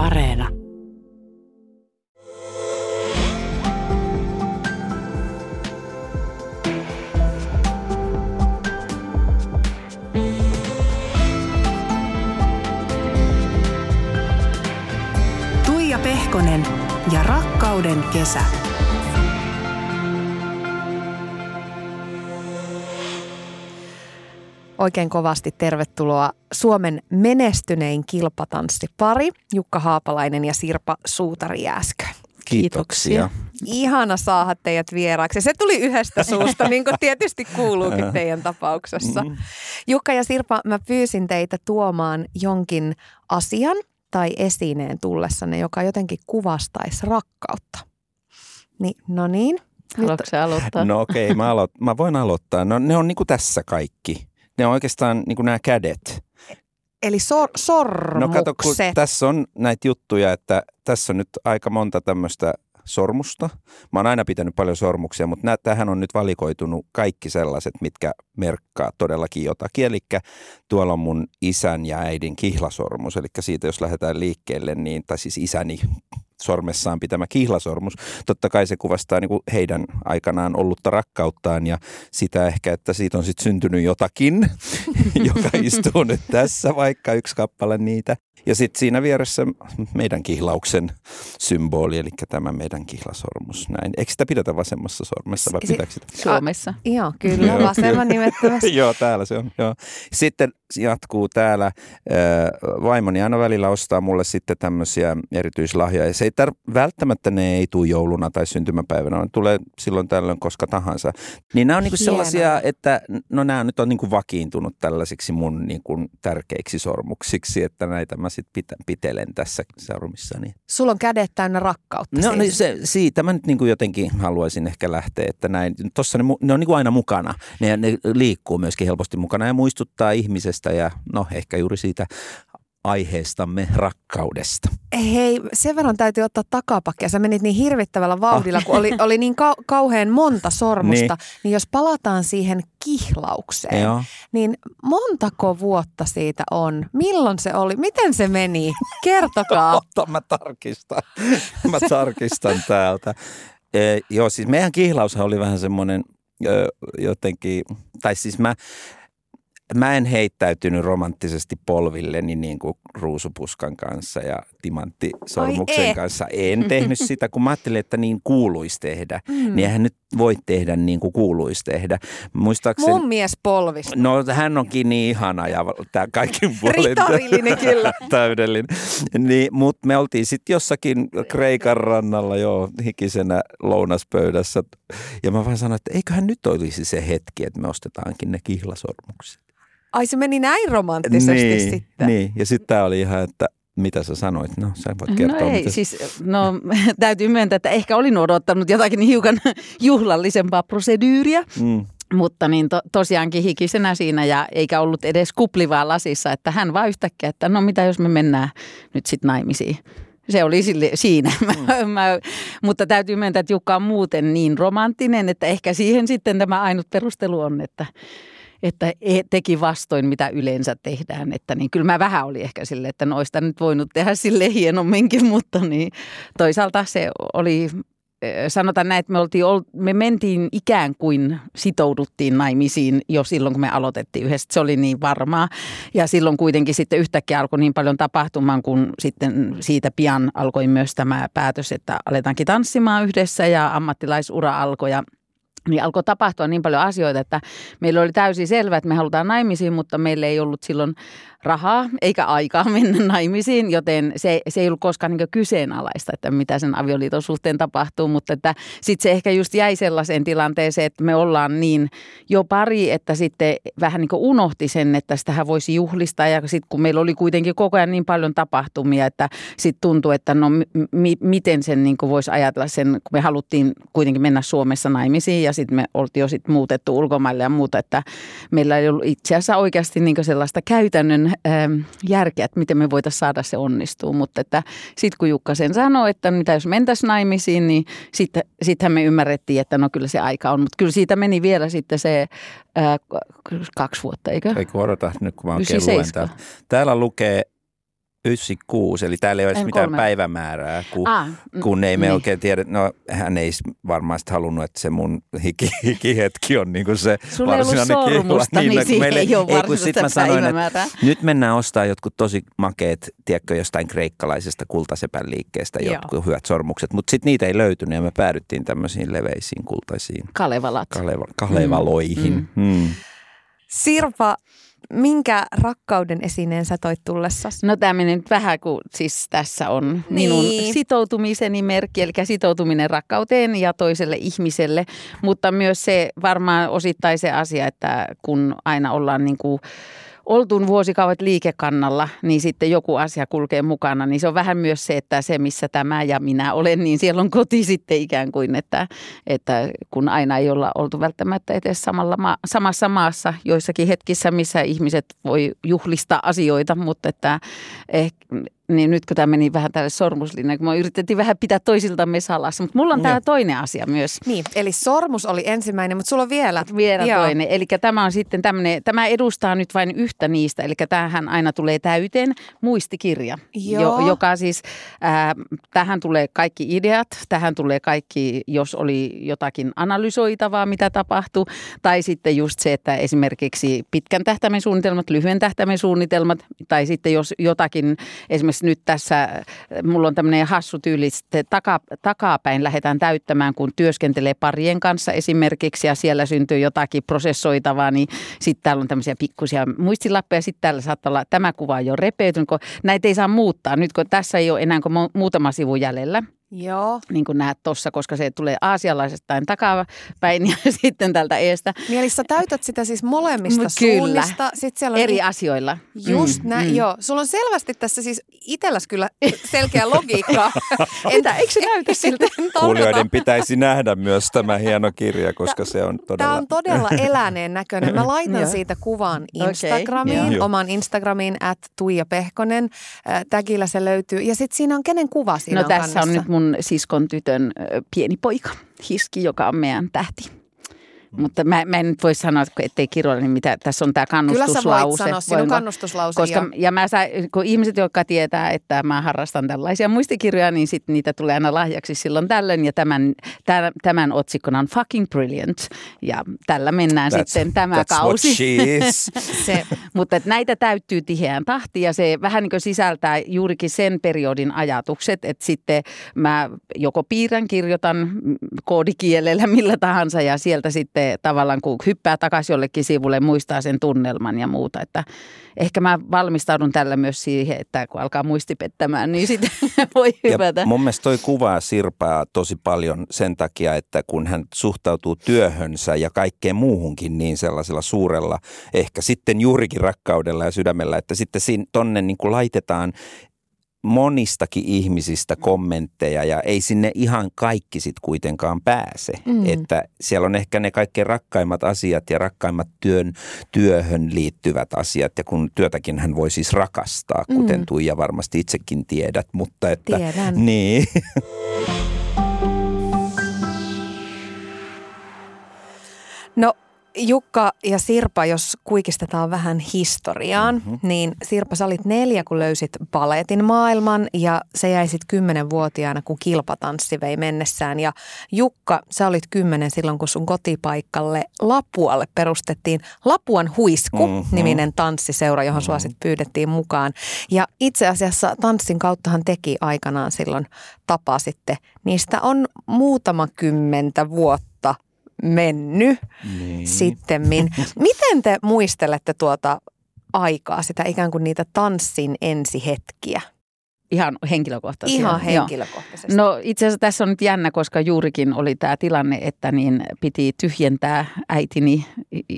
Areena. Tuija Pehkonen ja rakkauden kesä. Oikein kovasti tervetuloa Suomen menestynein kilpatanssipari Jukka Haapalainen ja Sirpa Suutari-Jääskö. Kiitoksia. Ihana saada teidät vieraaksi. Se tuli yhdestä suusta, niin kuin tietysti kuuluukin teidän tapauksessa. Mm. Jukka ja Sirpa, mä pyysin teitä tuomaan jonkin asian tai esineen tullessanne, joka jotenkin kuvastaisi rakkautta. Niin, no niin. Nyt, Haluatko aloittaa? No okei, mä, aloit, mä voin aloittaa. No ne on niinku tässä kaikki. Ne on oikeastaan niinku nämä kädet. eli sor, No sormukset. kato, kun tässä on näitä juttuja, että tässä on nyt aika monta tämmöistä sormusta. Mä oon aina pitänyt paljon sormuksia, mutta nää, tähän on nyt valikoitunut kaikki sellaiset, mitkä merkkaa todellakin jotakin. Eli tuolla on mun isän ja äidin kihlasormus, eli siitä jos lähdetään liikkeelle, niin, tai siis isäni sormessaan pitämä kihlasormus. Totta kai se kuvastaa niin kuin heidän aikanaan ollutta rakkauttaan ja sitä ehkä, että siitä on sitten syntynyt jotakin, joka istuu nyt tässä, vaikka yksi kappale niitä. Ja sitten siinä vieressä meidän kihlauksen symboli, eli tämä meidän kihlasormus. Näin. Eikö sitä pidetä vasemmassa sormessa vai Si- pitääkö sitä? Suomessa. Joo, kyllä, Joo, vasemman kyllä. nimettömästi. Joo, täällä se on. Joo. Sitten jatkuu täällä. Vaimoni aina välillä ostaa mulle sitten tämmöisiä erityislahjoja. Ja se ei tar- välttämättä ne ei tule jouluna tai syntymäpäivänä, ne tulee silloin tällöin koska tahansa. Niin nämä on niinku Hienoa. sellaisia, että no nämä nyt on niinku vakiintunut tällaisiksi mun niinku tärkeiksi sormuksiksi, että näitä mä sitten pitä- pitelen tässä sormissani. Sulla on kädet täynnä rakkautta. No siis. niin se, siitä mä nyt niin kuin jotenkin haluaisin ehkä lähteä, että näin. Tossa ne, ne on niin kuin aina mukana. Ne, ne liikkuu myöskin helposti mukana ja muistuttaa ihmisestä ja no ehkä juuri siitä aiheestamme rakkaudesta. Hei, sen verran täytyy ottaa takapakkia. Sä menit niin hirvittävällä vauhdilla, kun oli, oli niin kau- kauhean monta sormusta. Niin. niin jos palataan siihen kihlaukseen, Joo. niin montako vuotta siitä on? Milloin se oli? Miten se meni? Kertokaa. Ota, mä tarkistan. mä tarkistan täältä. E, joo, siis meidän kihlaushan oli vähän semmoinen jotenkin, tai siis mä, mä en heittäytynyt romanttisesti polvilleni niin kuin ruusupuskan kanssa ja timanttisormuksen Ai kanssa. En tehnyt sitä, kun mä ajattelin, että niin kuuluisi tehdä. Mm. Niin eihän nyt voi tehdä niin kuin kuuluisi tehdä. Muistaakseni... Mun mies polvista. No hän onkin niin ihana ja tämä kaikki puolin Ritarillinen kyllä. täydellinen. Niin, Mutta me oltiin sitten jossakin Kreikan rannalla jo hikisenä lounaspöydässä. Ja mä vaan sanoin, että eiköhän nyt olisi se hetki, että me ostetaankin ne kihlasormukset. Ai se meni näin romanttisesti niin, sitten. Niin, ja sitten tämä oli ihan, että mitä sä sanoit? No, sä voit kertoa. No ei, mitä... siis no, täytyy myöntää, että ehkä olin odottanut jotakin hiukan juhlallisempaa proseduuria. Mm. Mutta niin to, tosiaankin hikisenä siinä ja eikä ollut edes kuplivaa lasissa, että hän vaan yhtäkkiä, että no mitä jos me mennään nyt sitten naimisiin. Se oli sille, siinä. Mä, mä, mutta täytyy myöntää, että Jukka on muuten niin romanttinen, että ehkä siihen sitten tämä ainut perustelu on, että, että e- teki vastoin, mitä yleensä tehdään. Että niin kyllä mä vähän oli ehkä sille, että noista nyt voinut tehdä sille hienomminkin, mutta niin toisaalta se oli sanotaan näin, että me, oltiin, ol- me mentiin ikään kuin sitouduttiin naimisiin jo silloin, kun me aloitettiin yhdessä. Se oli niin varmaa. Ja silloin kuitenkin sitten yhtäkkiä alkoi niin paljon tapahtumaan, kun sitten siitä pian alkoi myös tämä päätös, että aletaankin tanssimaan yhdessä ja ammattilaisura alkoi. Ja niin alkoi tapahtua niin paljon asioita, että meillä oli täysin selvä, että me halutaan naimisiin, mutta meillä ei ollut silloin rahaa eikä aikaa mennä naimisiin, joten se, se ei ollut koskaan niin kyseenalaista, että mitä sen avioliiton suhteen tapahtuu, mutta että sitten se ehkä just jäi sellaiseen tilanteeseen, että me ollaan niin jo pari, että sitten vähän niin unohti sen, että sitähän voisi juhlistaa. Ja sitten kun meillä oli kuitenkin koko ajan niin paljon tapahtumia, että sitten tuntui, että no mi- miten sen niin voisi ajatella sen, kun me haluttiin kuitenkin mennä Suomessa naimisiin ja sitten me oltiin jo sitten muutettu ulkomaille ja muuta, että meillä ei ollut itse asiassa oikeasti niin sellaista käytännön ähm, järkeä, että miten me voitaisiin saada se onnistuu. Mutta että sitten kun Jukka sen sanoi, että mitä jos mentäisiin naimisiin, niin sitten sittenhän me ymmärrettiin, että no kyllä se aika on. Mutta kyllä siitä meni vielä sitten se ää, kaksi vuotta, eikö? Eikö odota nyt, kun mä oikein luen 97. täällä. Täällä lukee 96, eli täällä ei ole edes mitään kolme. päivämäärää, kun, Ah, mm, kun ei me niin. oikein tiedä. No hän ei varmaan halunnut, että se mun hiki, hikihetki on niin kuin se Sulla ei ollut varsinainen kihla. sormusta, niin, no, niin kun siihen ei ole ei, kun sit mä sanoin, että nyt mennään ostaa jotkut tosi makeet, tiedätkö, jostain kreikkalaisesta kultasepän liikkeestä Joo. jotkut hyvät sormukset, mutta sitten niitä ei löytynyt ja me päädyttiin tämmöisiin leveisiin kultaisiin Kalevalat. kaleva, kalevaloihin. Mm. Mm. Sirpa, minkä rakkauden esineen sä toit tullessas? No tämä meni nyt vähän kuin siis tässä on minun Niin. sitoutumiseni merkki, eli sitoutuminen rakkauteen ja toiselle ihmiselle, mutta myös se varmaan osittain se asia, että kun aina ollaan niin kuin oltuun vuosikaudet liikekannalla, niin sitten joku asia kulkee mukana, niin se on vähän myös se, että se missä tämä ja minä olen, niin siellä on koti sitten ikään kuin, että, että kun aina ei olla oltu välttämättä edes samalla maa, samassa maassa joissakin hetkissä, missä ihmiset voi juhlistaa asioita, mutta että eh, niin nyt kun tämä meni vähän tälle sormuslinjalle, kun me yritettiin vähän pitää toisiltamme salassa, mutta mulla on tämä toinen asia myös. Niin, eli sormus oli ensimmäinen, mutta sulla on vielä. Vielä Joo. toinen. Eli tämä on sitten tämmöinen, tämä edustaa nyt vain yhtä niistä. Eli tämähän aina tulee täyteen muistikirja, Joo. joka siis, äh, tähän tulee kaikki ideat, tähän tulee kaikki, jos oli jotakin analysoitavaa, mitä tapahtui. Tai sitten just se, että esimerkiksi pitkän tähtäimen suunnitelmat, lyhyen tähtäimen suunnitelmat, tai sitten jos jotakin, esimerkiksi nyt tässä, mulla on tämmöinen hassu tyyli, sitten taka, takapäin lähdetään täyttämään, kun työskentelee parien kanssa esimerkiksi, ja siellä syntyy jotakin prosessoitavaa, niin sitten täällä on tämmöisiä pikkusia muistilappeja, sitten täällä saattaa olla, tämä kuva on jo repeytynyt, kun näitä ei saa muuttaa. Nyt kun tässä ei ole enää kuin mu- muutama sivu jäljellä, Joo. niin kuin näet tuossa, koska se tulee aasialaisestain takapäin ja sitten tältä eestä Niin eli sä täytät sitä siis molemmista Kyllä. suunnista. Sitten siellä on eri i- asioilla. Just Mm, näin, mm. joo. Sulla on selvästi tässä siis itselläs kyllä selkeä logiikka. Mitä, eikö se näytä siltä? Kuulijoiden pitäisi nähdä myös tämä hieno kirja, koska se on Tämä todella... on todella eläneen näköinen. Mä laitan siitä kuvan Instagramiin, joo. oman Instagramiin, at Tuija Pehkonen. Äh, Tagillä se löytyy. Ja sitten siinä on kenen kuva siinä No on tässä kannessa? on nyt mun siskon tytön pieni poika, Hiski, joka on meidän tähti. Mutta mä, mä en nyt voi sanoa, ettei kirjoilla, niin mitä, tässä on tämä Kyllä kannustuslause. sä voit sanoa, sinun kannustuslause. Koska, joo. ja mä kun ihmiset, jotka tietää, että mä harrastan tällaisia muistikirjoja, niin sit niitä tulee aina lahjaksi silloin tällöin. Ja tämän, tämän, tämän otsikkona on fucking brilliant. Ja tällä mennään That's- sitten tämä That's kausi. what she is. Se, Mutta että näitä täyttyy tiheään tahtiin ja se vähän niin kuin sisältää juurikin sen periodin ajatukset, että sitten mä joko piirrän, kirjoitan mm, koodikielellä millä tahansa ja sieltä sitten tavallaan kun hyppää takaisin jollekin sivulle muistaa sen tunnelman ja muuta, että ehkä mä valmistaudun tällä myös siihen, että kun alkaa muisti pettämään, niin sitten voi hypätä. Ja mun mielestä toi kuvaa Sirpaa tosi paljon sen takia, että kun hän suhtautuu työhönsä ja kaikkeen muuhunkin niin sellaisella suurella, ehkä sitten juurikin rakkaudella ja sydämellä, että sitten siinä, tonne niin kuin laitetaan monistakin ihmisistä kommentteja ja ei sinne ihan kaikki sit kuitenkaan pääse. Mm. Että siellä on ehkä ne kaikkein rakkaimmat asiat ja rakkaimmat työn, työhön liittyvät asiat ja kun työtäkin hän voi siis rakastaa, kuten Mm. Tuija varmasti itsekin tiedät, mutta että Tiedän. niin. No Jukka ja Sirpa, jos kuikistetaan vähän historiaan, Mhm. mm-hmm. niin Sirpa, sä olit neljä, kun löysit paletin maailman ja se jäi sitten kymmenenvuotiaana, kun kilpatanssi vei mennessään. Ja Jukka, sä olit kymmenen silloin, kun sun kotipaikalle Lapualle perustettiin Lapuan Huisku-niminen Mhm. tanssiseura, johon sua sitten pyydettiin mukaan. Ja itse asiassa tanssin kauttahan teki aikanaan silloin tapasitte. Niistä on muutama kymmentä vuotta mennyt niin. sittemmin. Miten te muistelette tuota aikaa, sitä ikään kuin niitä tanssin ensihetkiä? Ihan henkilökohtaisesti. Ihan Joo. henkilökohtaisesti. No itse asiassa tässä on nyt jännä, koska juurikin oli tämä tilanne, että niin piti tyhjentää äitini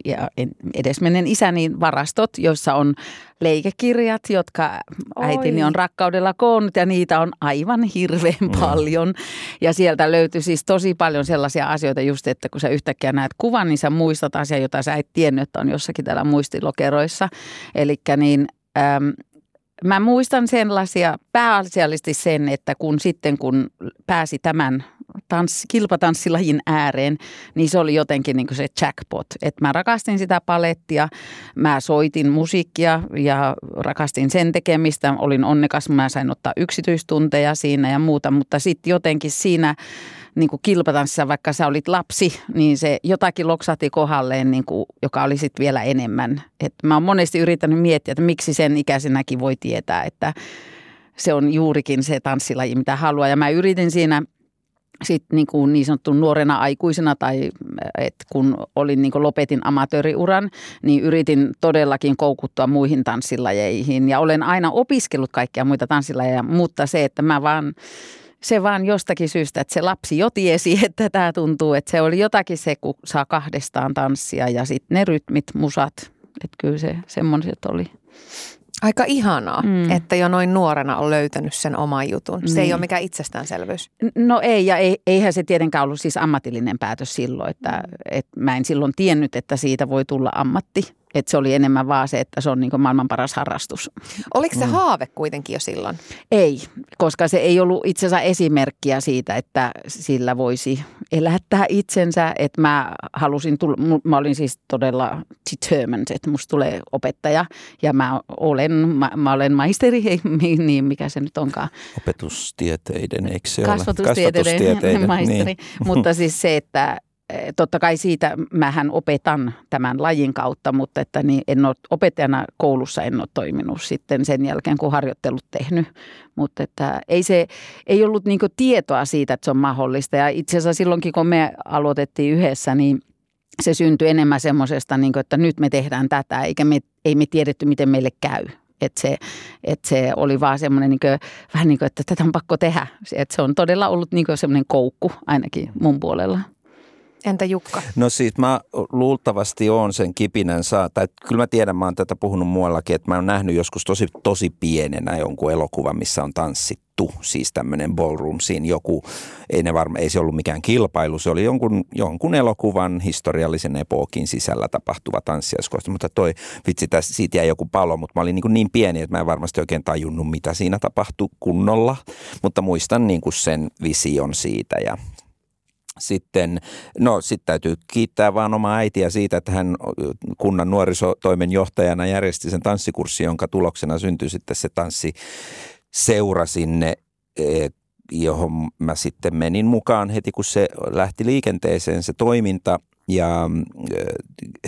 ja en- edesmenen isäni varastot, joissa on leikekirjat, jotka Oi. äitini on rakkaudella koonnut ja niitä on aivan hirveän Mm. paljon. Ja sieltä löytyi siis tosi paljon sellaisia asioita just, että kun sä yhtäkkiä näet kuvan, niin sä muistat asiaa, jota sä et tiennyt, että on jossakin täällä muistilokeroissa. Eli niin... Äm, Mä muistan sellaisia pääasiallisesti sen, että kun sitten kun pääsi tämän tans, kilpatanssilajin ääreen, niin se oli jotenkin niin se jackpot. Että mä rakastin sitä palettia, mä soitin musiikkia ja rakastin sen tekemistä. Olin onnekas, mä sain ottaa yksityistunteja siinä ja muuta, mutta sitten jotenkin siinä niin kuin kilpatanssissa, vaikka sä olit lapsi, niin se jotakin loksahti kohdalleen, niin kuin, joka oli sitten vielä enemmän. Et mä oon monesti yrittänyt miettiä, että miksi sen ikäisenäkin voi tietää, että se on juurikin se tanssilaji, mitä haluaa. Ja mä yritin siinä sitten niin, kuin niin sanottu nuorena aikuisena tai et kun olin niin kuin lopetin amatööriuran, niin yritin todellakin koukuttua muihin tanssilajeihin. Ja olen aina opiskellut kaikkia muita tanssilajeja, mutta se, että mä vaan se vaan jostakin syystä, että se lapsi jo tiesi, että tämä tuntuu, että se oli jotakin se, kun saa kahdestaan tanssia ja sitten ne rytmit, musat, että kyllä se semmoiset oli. Aika ihanaa, mm. että jo noin nuorena on löytänyt sen oman jutun. Se niin. ei ole mikään itsestäänselvyys. No ei, ja ei, eihän se tietenkään ollut siis ammatillinen päätös silloin. Että, että mä en silloin tiennyt, että siitä voi tulla ammatti. Että se oli enemmän vaan se, että se on niin maailman paras harrastus. Oliko se mm. haave kuitenkin jo silloin? Ei, koska se ei ollut itse asiassa esimerkkiä siitä, että sillä voisi elättää itsensä. Että mä halusin, tulla, mä olin siis todella determined, että musta tulee opettaja ja mä olen, mä, mä olen maisteri, ei, niin mikä se nyt onkaan. Opetustieteiden, eikö se Kasvatustieteiden, ole? Kasvatustieteiden maisteri. Niin. Mutta siis se, että totta kai siitä mähän opetan tämän lajin kautta, mutta että niin en ole opettajana koulussa en ole toiminut sitten sen jälkeen, kun harjoittelut tehnyt. Mutta että ei, se, ei ollut niin tietoa siitä, että se on mahdollista. Ja itse asiassa silloinkin, kun me aloitettiin yhdessä, niin se syntyi enemmän semmoisesta, niin että nyt me tehdään tätä, eikä me, ei me tiedetty, miten meille käy. Että se, että se oli vaan semmoinen niin vähän niin kuin, että tätä on pakko tehdä. Että se on todella ollut niin semmoinen koukku ainakin mun puolella. Entä Jukka? No siis mä luultavasti on sen kipinän saa, tai kyllä mä tiedän, mä oon tätä puhunut muuallakin, että mä oon nähnyt joskus tosi, tosi pienenä jonkun elokuvan, missä on tanssittu, siis tämmöinen ballroom siinä joku, ei, ne varma, ei se ollut mikään kilpailu, se oli jonkun, jonkun elokuvan historiallisen epokin sisällä tapahtuva tanssiaskoista, mutta toi vitsi, tässä, siitä jäi joku palo, mutta mä olin niin, niin pieni, että mä en varmasti oikein tajunnut, mitä siinä tapahtui kunnolla, mutta muistan niin kuin sen vision siitä ja sitten, no sitten täytyy kiittää vaan omaa äitiä siitä, että hän kunnan nuorisotoimen johtajana järjesti sen tanssikurssin, jonka tuloksena syntyi sitten se tanssi seura sinne, e, johon mä sitten menin mukaan heti, kun se lähti liikenteeseen se toiminta – ja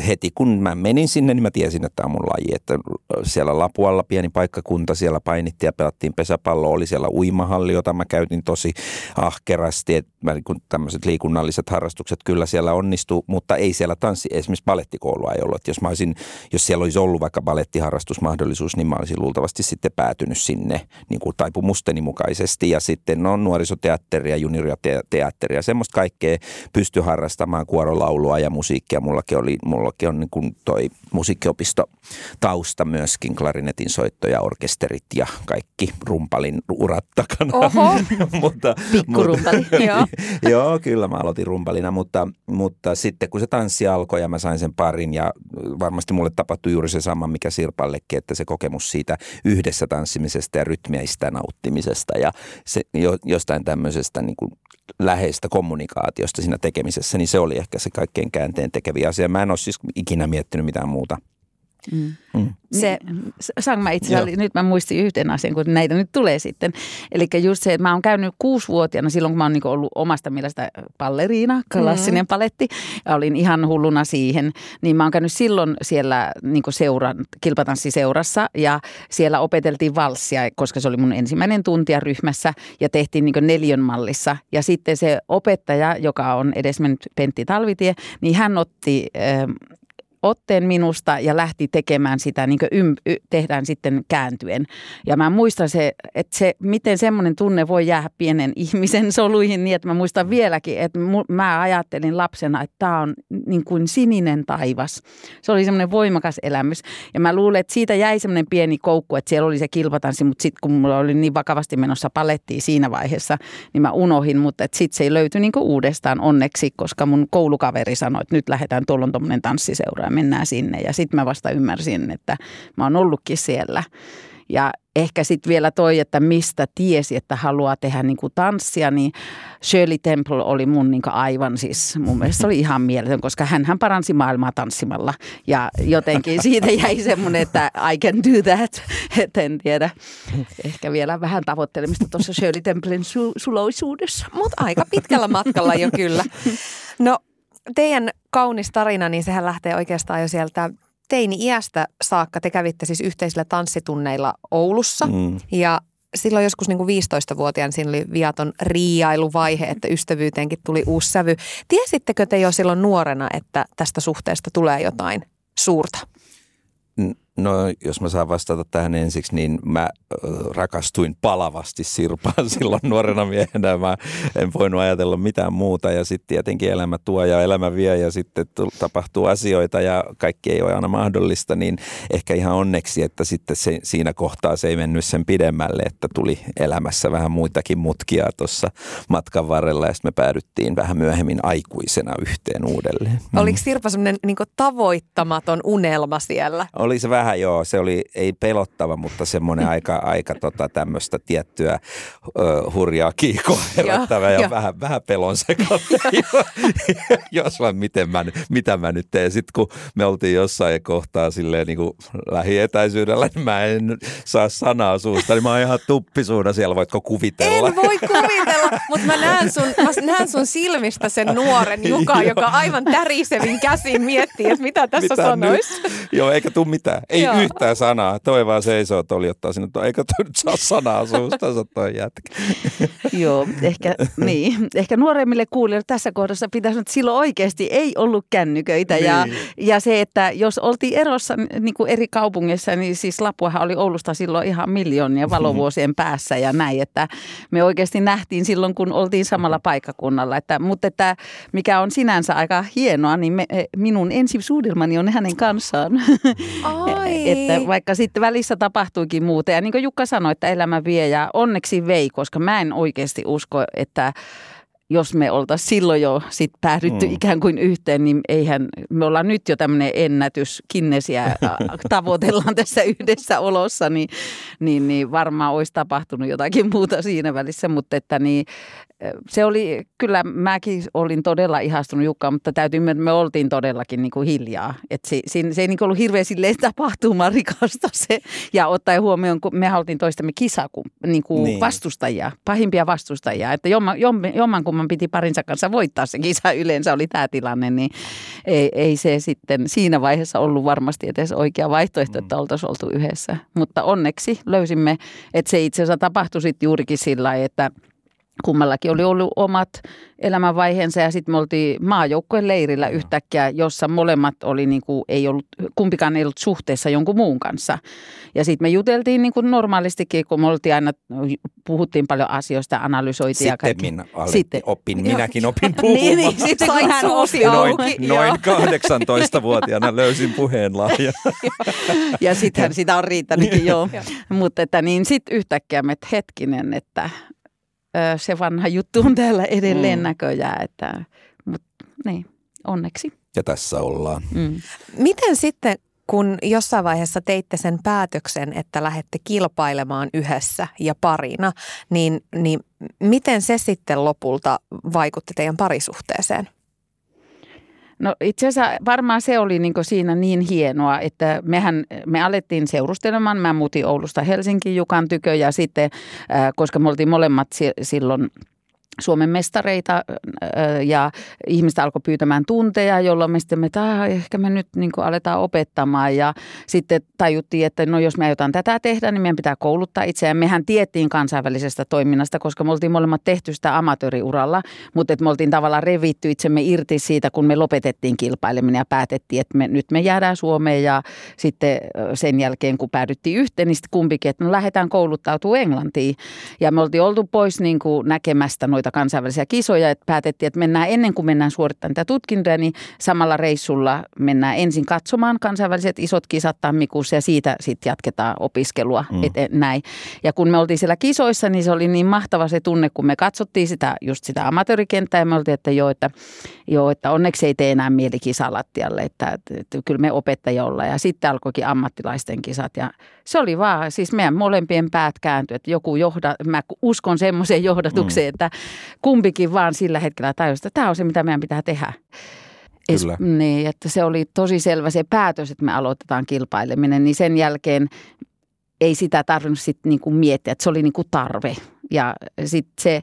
heti kun mä menin sinne, niin mä tiesin, että tämä on mun laji. Että siellä Lapualla pieni paikkakunta, siellä painittiin ja pelattiin pesäpallo. Oli siellä uimahalli, jota mä käytin tosi ahkerasti. Että kun tämmöiset liikunnalliset harrastukset kyllä siellä onnistu, mutta ei siellä tanssi, esimerkiksi balettikoulua ei ollut. Että jos, mä olisin, jos siellä olisi ollut vaikka balettiharrastusmahdollisuus, niin mä olisin luultavasti sitten päätynyt sinne niin kuin taipumusteni mukaisesti. Ja sitten no, nuorisoteatteria, junioriateatteria, semmoista kaikkea pysty harrastamaan kuorolaulua laulua ja musiikkia. Mullakin, oli, mullakin on niin kuin toi musiikkiopisto tausta myöskin, klarinetin soitto ja orkesterit ja kaikki rumpalin urat takana. Oho, mutta, pikkurumpali. joo. joo, kyllä mä aloitin rumpalina, mutta, mutta sitten kun se tanssi alkoi ja mä sain sen parin ja varmasti mulle tapahtui juuri se sama, mikä Sirpallekin, että se kokemus siitä yhdessä tanssimisesta ja rytmeistä nauttimisesta ja se, jo, jostain tämmöisestä niin kuin läheistä kommunikaatiosta siinä tekemisessä, niin se oli ehkä se kaikkein käänteen tekeviä asia. Mä en ole siis ikinä miettinyt mitään muuta. Mm. Mm. Se, saanko mä itse asiassa, nyt mä muistin yhden asian, kun näitä nyt tulee sitten. Eli just se, että mä oon käynyt kuusivuotiaana silloin, kun mä oon niin ollut omasta mielestä palleriina, klassinen mm. paletti, ja olin ihan hulluna siihen. Niin mä oon käynyt silloin siellä niin seuran, kilpatanssiseurassa ja siellä opeteltiin valssia, koska se oli mun ensimmäinen tuntia ryhmässä ja tehtiin niin neljön mallissa. Ja sitten se opettaja, joka on edesmennyt Pentti Talvitie, niin hän otti otteen minusta ja lähti tekemään sitä, niin kuin ym, y, tehdään sitten kääntyen. Ja mä muistan se, että se, miten semmoinen tunne voi jäädä pienen ihmisen soluihin niin, että mä muistan vieläkin, että mä ajattelin lapsena, että tämä on niin kuin sininen taivas. Se oli semmoinen voimakas elämys. Ja mä luulen, että siitä jäi semmoinen pieni koukku, että siellä oli se kilpatanssi, mutta sitten kun mulla oli niin vakavasti menossa palettiin siinä vaiheessa, niin mä unohin, mutta sitten se ei löyty niin uudestaan onneksi, koska mun koulukaveri sanoi, että nyt lähdetään, tuolla on tuommoinen tanssiseura mennään sinne. Ja sitten mä vasta ymmärsin, että mä oon ollutkin siellä. Ja ehkä sitten vielä toi, että mistä tiesi, että haluaa tehdä niin kuin tanssia, niin Shirley Temple oli mun niin aivan siis, mun mielestä oli ihan mieletön, koska hän paransi maailmaa tanssimalla. Ja jotenkin siitä jäi semmoinen, että I can do that, että en tiedä. Ehkä vielä vähän tavoittelemista tuossa Shirley Templen su- suloisuudessa. Mutta aika pitkällä matkalla jo kyllä. No teidän kaunis tarina, niin sehän lähtee oikeastaan jo sieltä teini-iästä saakka. Te kävitte siis yhteisillä tanssitunneilla Oulussa mm. ja silloin joskus niin kuin 15-vuotiaan siinä oli viaton riiailuvaihe, että ystävyyteenkin tuli uusi sävy. Tiesittekö te jo silloin nuorena, että tästä suhteesta tulee jotain suurta? No jos mä saan vastata tähän ensiksi, niin mä rakastuin palavasti Sirpaan silloin nuorena miehenä. Mä en voinut ajatella mitään muuta ja sitten tietenkin elämä tuo ja elämä vie ja sitten tapahtuu asioita ja kaikki ei ole aina mahdollista, niin ehkä ihan onneksi, että sitten se, siinä kohtaa se ei mennyt sen pidemmälle, että tuli elämässä vähän muitakin mutkia tuossa matkan varrella ja sitten me päädyttiin vähän myöhemmin aikuisena yhteen uudelleen. Mm. Oliko Sirpa semmoinen niin tavoittamaton unelma siellä? Oli se vähän joo, se oli ei pelottava, mutta semmoinen aika, aika tota, tämmöistä tiettyä ö, hurjaa kiikoa herättävä ja, ja vähän, vähän pelon. Jos vaan miten mä, mitä mä nyt teen. Sitten kun me oltiin jossain kohtaa silleen niin kuin lähietäisyydellä, niin mä en saa sanaa suusta, niin mä oon ihan tuppisuuna siellä, voitko kuvitella? En voi kuvitella, mutta mä näen sun, mä näen sun silmistä sen nuoren Juka, joka aivan tärisevin käsin miettii, että mitä tässä mitä sanoisi. Joo, eikä tule mitään. Ei Joo. yhtään sanaa. Toi vaan seisoo toli ottaa sinne. Eikö toi nyt saa sanaa suustansa toi jätkä? Joo, ehkä, niin. ehkä nuoremmille kuulijoille tässä kohdassa pitäisi että silloin oikeasti ei ollut kännyköitä. Niin. Ja, ja se, että jos oltiin erossa niin kuin eri kaupungeissa, niin siis Lapuahan oli Oulusta silloin ihan miljoonia valovuosien päässä ja näin. Että me oikeasti nähtiin silloin, kun oltiin samalla paikkakunnalla. Että, mutta että mikä on sinänsä aika hienoa, niin me, minun ensi suudelmani on hänen kanssaan. Ai. että vaikka sitten välissä tapahtuikin muuta. Ja niin kuin Jukka sanoi, että elämä vie ja onneksi vei, koska mä en oikeasti usko, että jos me oltaisiin silloin jo sit päädytty mm. ikään kuin yhteen, niin eihän, me ollaan nyt jo tämmöinen ennätys, kinnesiä tavoitellaan tässä yhdessä olossa, niin, niin, niin varmaan olisi tapahtunut jotakin muuta siinä välissä, mutta että niin, se oli, kyllä mäkin olin todella ihastunut Jukkaan, mutta täytyy että me oltiin todellakin niin kuin hiljaa. Et se, se, se ei niin kuin ollut hirveän silleen tapahtumaan rikasta se. Ja ottaen huomioon, kun me oltiin toistamme kisa, niin kuin niin. vastustajia, pahimpia vastustajia. Että jomman, jomman kumman piti parinsa kanssa voittaa se kisa yleensä oli tämä tilanne, niin ei, ei se sitten siinä vaiheessa ollut varmasti edes oikea vaihtoehto, että mm. oltaisiin oltu yhdessä. Mutta onneksi löysimme, että se itse asiassa tapahtui sitten juurikin sillä että – kummallakin oli ollut omat elämänvaiheensa ja sitten me oltiin maajoukkojen leirillä yhtäkkiä, jossa molemmat oli niin kuin, ei ollut, kumpikaan ei ollut suhteessa jonkun muun kanssa. Ja sitten me juteltiin niin kuin normaalistikin, kun me oltiin aina, puhuttiin paljon asioista, analysoitiin sitten ja kaikki. Minä sitten opin, minäkin opin puhumaan. niin, niin, sitten sai hän noin, noin 18-vuotiaana löysin puheenlahja. ja sittenhän sitä on riittänytkin, joo. Mutta että niin sitten yhtäkkiä me, hetkinen, että se vanha juttu on täällä edelleen mm. näköjään, että, mutta niin, onneksi. Ja tässä ollaan. Mm. Miten sitten, kun jossain vaiheessa teitte sen päätöksen, että lähdette kilpailemaan yhdessä ja parina, niin, niin miten se sitten lopulta vaikutti teidän parisuhteeseen? No itse asiassa varmaan se oli niin siinä niin hienoa, että mehän, me alettiin seurustelemaan. Mä muutin Oulusta Helsinkiin Jukan tykö ja sitten, koska me oltiin molemmat silloin – Suomen mestareita ja ihmistä alkoi pyytämään tunteja, jolloin me sitten, että ehkä me nyt niin aletaan opettamaan ja sitten tajuttiin, että no jos me aiotaan tätä tehdä, niin meidän pitää kouluttaa itseään. Mehän tiettiin kansainvälisestä toiminnasta, koska me oltiin molemmat tehty sitä amatööriuralla, mutta että me oltiin tavallaan revitty itsemme irti siitä, kun me lopetettiin kilpaileminen ja päätettiin, että me, nyt me jäädään Suomeen ja sitten sen jälkeen, kun päädyttiin yhteen, niin sitten kumpikin, että no lähdetään kouluttautumaan Englantiin. Ja me oltiin oltu pois niin näkemästä noita noita kansainvälisiä kisoja, että päätettiin, että mennään ennen kuin mennään suorittamaan niitä tutkintoja, niin samalla reissulla mennään ensin katsomaan kansainväliset isot kisat tammikuussa ja siitä sitten jatketaan opiskelua, mm. et, näin. Ja kun me oltiin siellä kisoissa, niin se oli niin mahtava se tunne, kun me katsottiin sitä, just sitä amatöörikenttää ja me oltiin, että joo, että, joo, että onneksi ei tee enää mieli kisalattialle, että, että, että kyllä me opettajia ollaan. Ja sitten alkoikin ammattilaisten kisat ja se oli vaan, siis meidän molempien päät kääntyi, että joku johda, mä uskon semmoiseen johdatukseen, mm. että kumpikin vaan sillä hetkellä tajusi, että tämä on se, mitä meidän pitää tehdä. Es, niin, että se oli tosi selvä se päätös, että me aloitetaan kilpaileminen, niin sen jälkeen ei sitä tarvinnut sitten niinku miettiä, että se oli niinku tarve. Ja sitten se,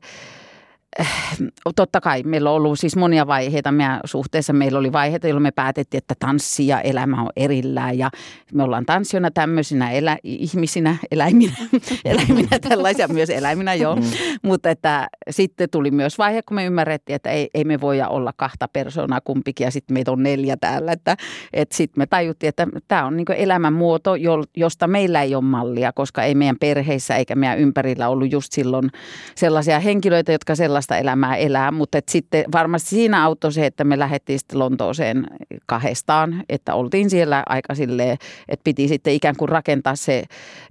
totta kai meillä on ollut siis monia vaiheita meidän suhteessa. Meillä oli vaiheita, jolloin me päätettiin, että tanssi ja elämä on erillään ja me ollaan tanssiona tämmöisinä elä, ihmisinä, eläiminä, eläiminä tällaisia myös eläiminä joo. Mm. Mutta että sitten tuli myös vaihe, kun me ymmärrettiin, että ei, ei me voida olla kahta persoonaa kumpikin ja sitten meitä on neljä täällä. Että, että sitten me tajuttiin, että tämä on niin elämänmuoto, josta meillä ei ole mallia, koska ei meidän perheissä eikä meidän ympärillä ollut just silloin sellaisia henkilöitä, jotka sellaisia sellaista elämää elää, mutta et sitten varmasti siinä auttoi se, että me lähdettiin sitten Lontooseen kahdestaan, että oltiin siellä aika silleen, että piti sitten ikään kuin rakentaa se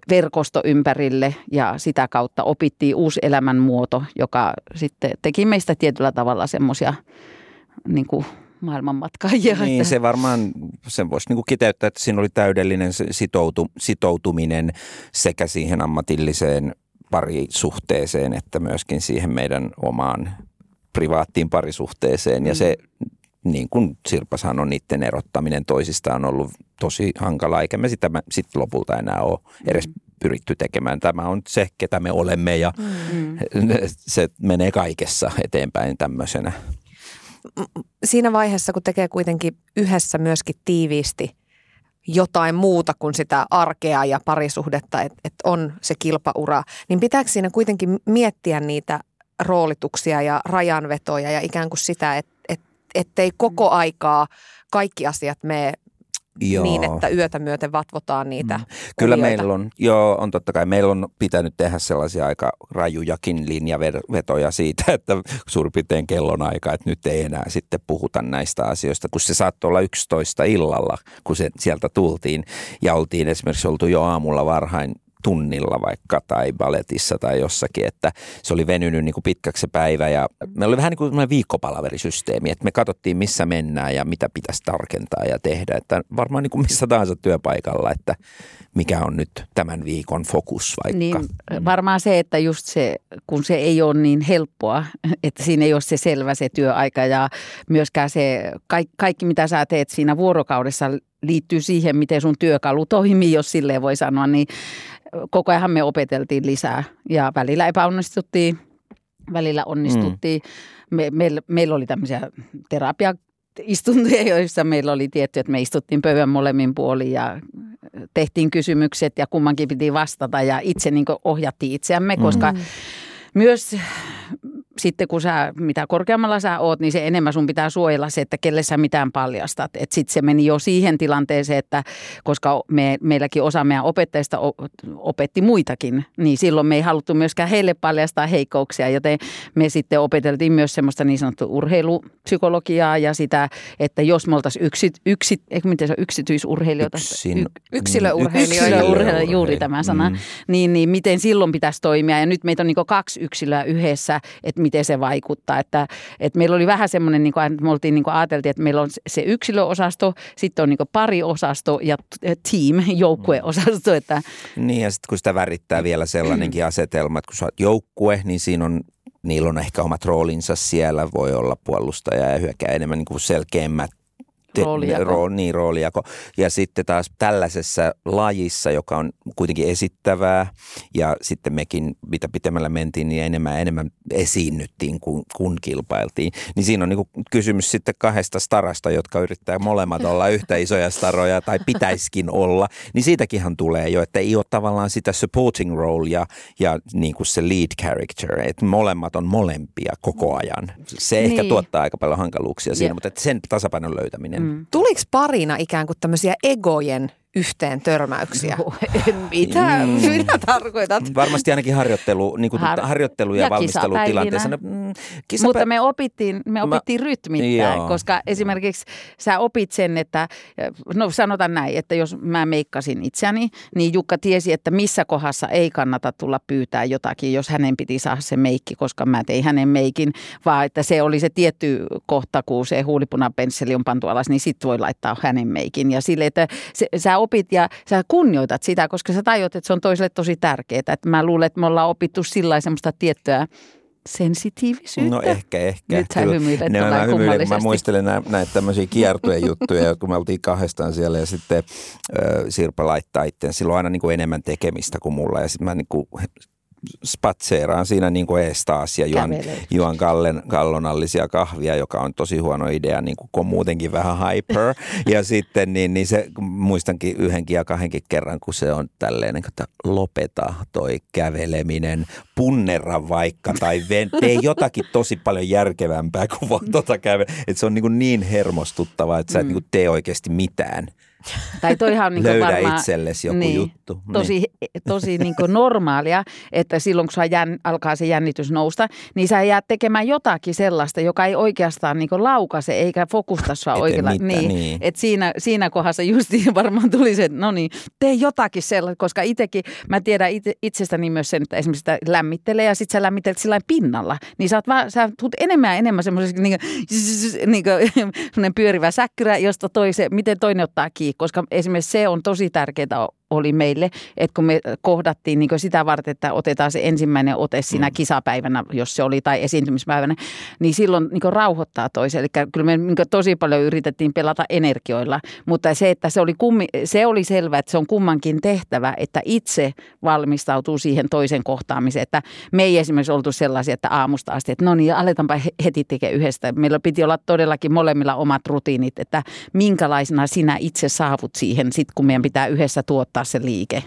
verkosto ympärille ja sitä kautta opittiin uusi elämänmuoto, joka sitten teki meistä tietyllä tavalla semmoisia niin kuin maailmanmatkaajia. Niin, se varmaan, sen voisi niin kiteyttää, että siinä oli täydellinen sitoutu, sitoutuminen sekä siihen ammatilliseen parisuhteeseen että myöskin siihen meidän omaan privaattiin parisuhteeseen. Ja mm. se, niin kuin Sirpa sanoi, niiden erottaminen toisistaan on ollut tosi hankala, eikä me sitä sitten lopulta enää ole edes mm. pyritty tekemään. Tämä on se, ketä me olemme ja mm. se menee kaikessa eteenpäin tämmöisenä. Siinä vaiheessa, kun tekee kuitenkin yhdessä myöskin tiiviisti jotain muuta kuin sitä arkea ja parisuhdetta, että et on se kilpaura, niin pitääkö siinä kuitenkin miettiä niitä roolituksia ja rajanvetoja ja ikään kuin sitä, että et, ettei koko aikaa kaikki asiat mene Joo. niin, että yötä myöten vatvotaan niitä mm. Kyllä meillä on, joo, on totta kai. Meillä on pitänyt tehdä sellaisia aika rajujakin linjavetoja siitä, että suurin piirtein kellon aika, että nyt ei enää sitten puhuta näistä asioista, kun se saattoi olla 11 illalla, kun se sieltä tultiin ja oltiin esimerkiksi oltu jo aamulla varhain tunnilla vaikka tai baletissa tai jossakin, että se oli venynyt niin kuin pitkäksi se päivä ja me oli vähän niin kuin viikkopalaverisysteemi, että me katsottiin missä mennään ja mitä pitäisi tarkentaa ja tehdä, että varmaan niin kuin missä tahansa työpaikalla, että mikä on nyt tämän viikon fokus vaikka. Niin, varmaan se, että just se, kun se ei ole niin helppoa, että siinä ei ole se selvä se työaika ja myöskään se kaikki, kaikki mitä sä teet siinä vuorokaudessa liittyy siihen, miten sun työkalu toimii, jos silleen voi sanoa, niin koko ajan me opeteltiin lisää ja välillä epäonnistuttiin, välillä onnistuttiin. Mm. Me, meillä, meillä oli tämmöisiä terapia istuntoja, joissa meillä oli tietty, että me istuttiin pöydän molemmin puolin ja tehtiin kysymykset ja kummankin piti vastata ja itse niin ohjattiin itseämme, koska mm. myös sitten kun sä, mitä korkeammalla sä oot, niin se enemmän sun pitää suojella se, että kelle sä mitään paljastat. Että sitten se meni jo siihen tilanteeseen, että koska me, meilläkin osa meidän opettajista opetti muitakin, niin silloin me ei haluttu myöskään heille paljastaa heikkouksia, joten me sitten opeteltiin myös semmoista niin sanottua urheilupsykologiaa ja sitä, että jos me oltaisiin yksi, yksi, miten se on, yksityisurheilijoita, Yksin, y, yksilöurheilijoita, yksilöurheilijoita, juuri tämä sana, mm. niin, niin miten silloin pitäisi toimia. Ja nyt meitä on niin kaksi yksilöä yhdessä, että miten se vaikuttaa. Että, että meillä oli vähän semmoinen, niin kuin, me oltiin niin kuin ajateltiin, että meillä on se yksilöosasto, sitten on niin pariosasto ja team, joukkueosasto. Että... Niin ja sitten kun sitä värittää vielä sellainenkin asetelma, että kun sä oot joukkue, niin siinä on niillä on ehkä omat roolinsa siellä, voi olla puolustaja ja hyökkää enemmän niin kuin selkeämmät roolijako. Roo, niin, roolijako. Ja sitten taas tällaisessa lajissa, joka on kuitenkin esittävää ja sitten mekin, mitä pitemmällä mentiin, niin enemmän enemmän esiinnyttiin, kun, kun kilpailtiin. Niin siinä on niin kysymys sitten kahdesta starasta, jotka yrittää molemmat olla yhtä isoja staroja tai pitäiskin olla. Niin siitäkinhan tulee jo, että ei ole tavallaan sitä supporting role ja, ja niin kuin se lead character, että molemmat on molempia koko ajan. Se niin. ehkä tuottaa aika paljon hankaluuksia siinä, ja. mutta sen tasapainon löytäminen Mm. Tuliko parina ikään kuin tämmöisiä egojen yhteen törmäyksiä? No, mitä? Mm. Mitä tarkoitat? Varmasti ainakin harjoittelu, niin kuin Har- harjoittelu ja, ja valmistelutilanteessa. No, mm, Kisapä... Mutta me opittiin, me opittiin Mä... rytmittäin, Joo. koska esimerkiksi sä opit sen, että no sanotaan näin, että jos mä meikkasin itseäni, niin Jukka tiesi, että missä kohdassa ei kannata tulla pyytää jotakin, jos hänen piti saada se meikki, koska mä tein hänen meikin, vaan että se oli se tietty kohta, kun se huulipunapensseli on pantu alas, niin sit voi laittaa hänen meikin. Ja sille, että se, sä opit ja sä kunnioitat sitä, koska sä tajut, että se on toiselle tosi tärkeää. Että mä luulen, että me ollaan opittu sillä semmoista tiettyä sensitiivisyyttä. No ehkä, ehkä. Nyt sä hymyilet no, mä, hymyilen, mä muistelen näitä, näitä tämmöisiä kiertojen juttuja, kun me oltiin kahdestaan siellä ja sitten äh, Sirpa laittaa itse. Silloin aina niin kuin enemmän tekemistä kuin mulla ja sitten mä niin kuin spatseeraan siinä niin kuin ees taas ja juon, juon kallen, kallonallisia kahvia, joka on tosi huono idea, niin kuin muutenkin vähän hyper. ja sitten niin, niin se, muistankin yhdenkin ja kahdenkin kerran, kun se on tälleen, että lopeta toi käveleminen, punnerra vaikka tai tee jotakin tosi paljon järkevämpää kuin vaan tota kävellä. Että se on niin, kuin niin hermostuttavaa, että sä et mm. niin kuin tee oikeasti mitään. Tai toihan niin Löydä varmaan, itsellesi joku niin, juttu. Niin. Tosi, tosi niin normaalia, että silloin kun jän, alkaa se jännitys nousta, niin sä jäät tekemään jotakin sellaista, joka ei oikeastaan niin laukase eikä fokusta sua oikealla. Niin, niin. Et siinä, siinä kohdassa justiin varmaan tuli se, no niin, tee jotakin sellaista, koska itsekin, mä tiedän itse, itsestäni myös sen, että esimerkiksi sitä lämmittelee ja sit sä lämmittelet sillä pinnalla, niin sä, oot vaan, sä tulet enemmän ja enemmän semmoisessa niin niin kuin, pyörivä säkkyrä, josta toise, miten toinen ottaa kiinni koska esimerkiksi se on tosi tärkeää oli meille, että kun me kohdattiin niin sitä varten, että otetaan se ensimmäinen ote siinä mm. kisapäivänä, jos se oli, tai esiintymispäivänä, niin silloin niin rauhoittaa toisen. Eli kyllä me niin tosi paljon yritettiin pelata energioilla, mutta se, että se oli, kummi, se oli selvä, että se on kummankin tehtävä, että itse valmistautuu siihen toisen kohtaamiseen. Että me ei esimerkiksi oltu sellaisia, että aamusta asti, että no niin, aletaanpa heti tekemään yhdestä. Meillä piti olla todellakin molemmilla omat rutiinit, että minkälaisena sinä itse saavut siihen, sit kun meidän pitää yhdessä tuottaa aloittaa se liike.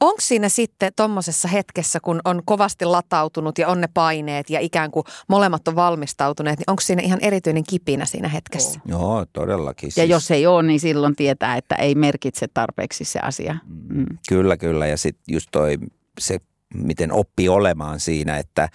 Onko siinä sitten tuommoisessa hetkessä, kun on kovasti latautunut ja on ne paineet ja ikään kuin molemmat on valmistautuneet, niin onko siinä ihan erityinen kipinä siinä hetkessä? Joo, todellakin. Ja siis... jos ei ole, niin silloin tietää, että ei merkitse tarpeeksi se asia. Mm. mm. Kyllä, kyllä. Ja sitten just toi se, miten oppii olemaan siinä, että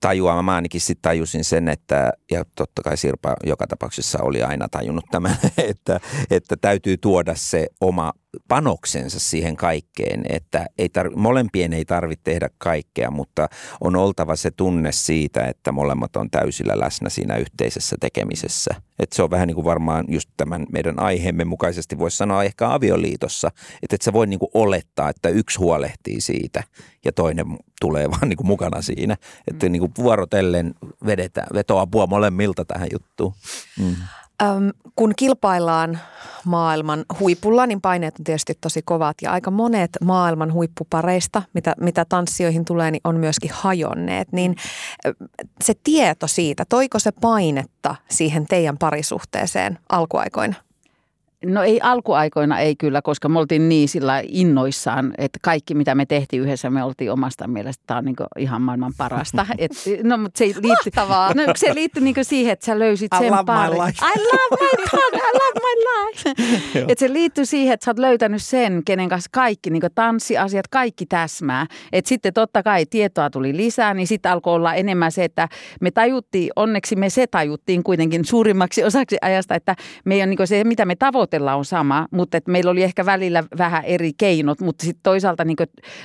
tajuamaan. Mä ainakin sitten tajusin sen, että, ja totta kai Sirpa joka tapauksessa oli aina tajunnut tämän, että, että täytyy tuoda se oma panoksensa siihen kaikkeen, että ei tar- molempien ei tarvitse tehdä kaikkea, mutta on oltava se tunne siitä, että molemmat on täysillä läsnä siinä yhteisessä tekemisessä. Että se on vähän niin kuin varmaan just tämän meidän aiheemme mukaisesti voisi sanoa ehkä avioliitossa, että et sä voi niin kuin olettaa, että yksi huolehtii siitä ja toinen tulee vaan niin kuin mukana siinä. Että mm. niin kuin vuorotellen vedetään, vetoa apua molemmilta tähän juttuun. Mm. Öm, kun kilpaillaan maailman huipulla, niin paineet on tietysti tosi kovat ja aika monet maailman huippupareista, mitä, mitä tanssijoihin tulee, niin on myöskin hajonneet. Niin se tieto siitä, toiko se painetta siihen teidän parisuhteeseen alkuaikoina? No ei alkuaikoina ei kyllä, koska me oltiin niin sillä innoissaan, että kaikki mitä me tehtiin yhdessä, me oltiin omasta mielestä tämä on niin ihan maailman parasta. Et, no, mutta se liittyy, no, se liittyy niin siihen, että sä löysit sen parin. I love my dog, I love my life. Et se liittyy siihen, että sä oot löytänyt sen, kenen kanssa kaikki niin tanssiasiat, kaikki täsmää. Et sitten totta kai tietoa tuli lisää, niin sitten alkoi olla enemmän se, että me tajuttiin, onneksi me se tajuttiin kuitenkin suurimmaksi osaksi ajasta, että meidän niin se, mitä me tavoittiin, tavoitella on sama, mutta että meillä oli ehkä välillä vähän eri keinot, mutta sitten toisaalta niin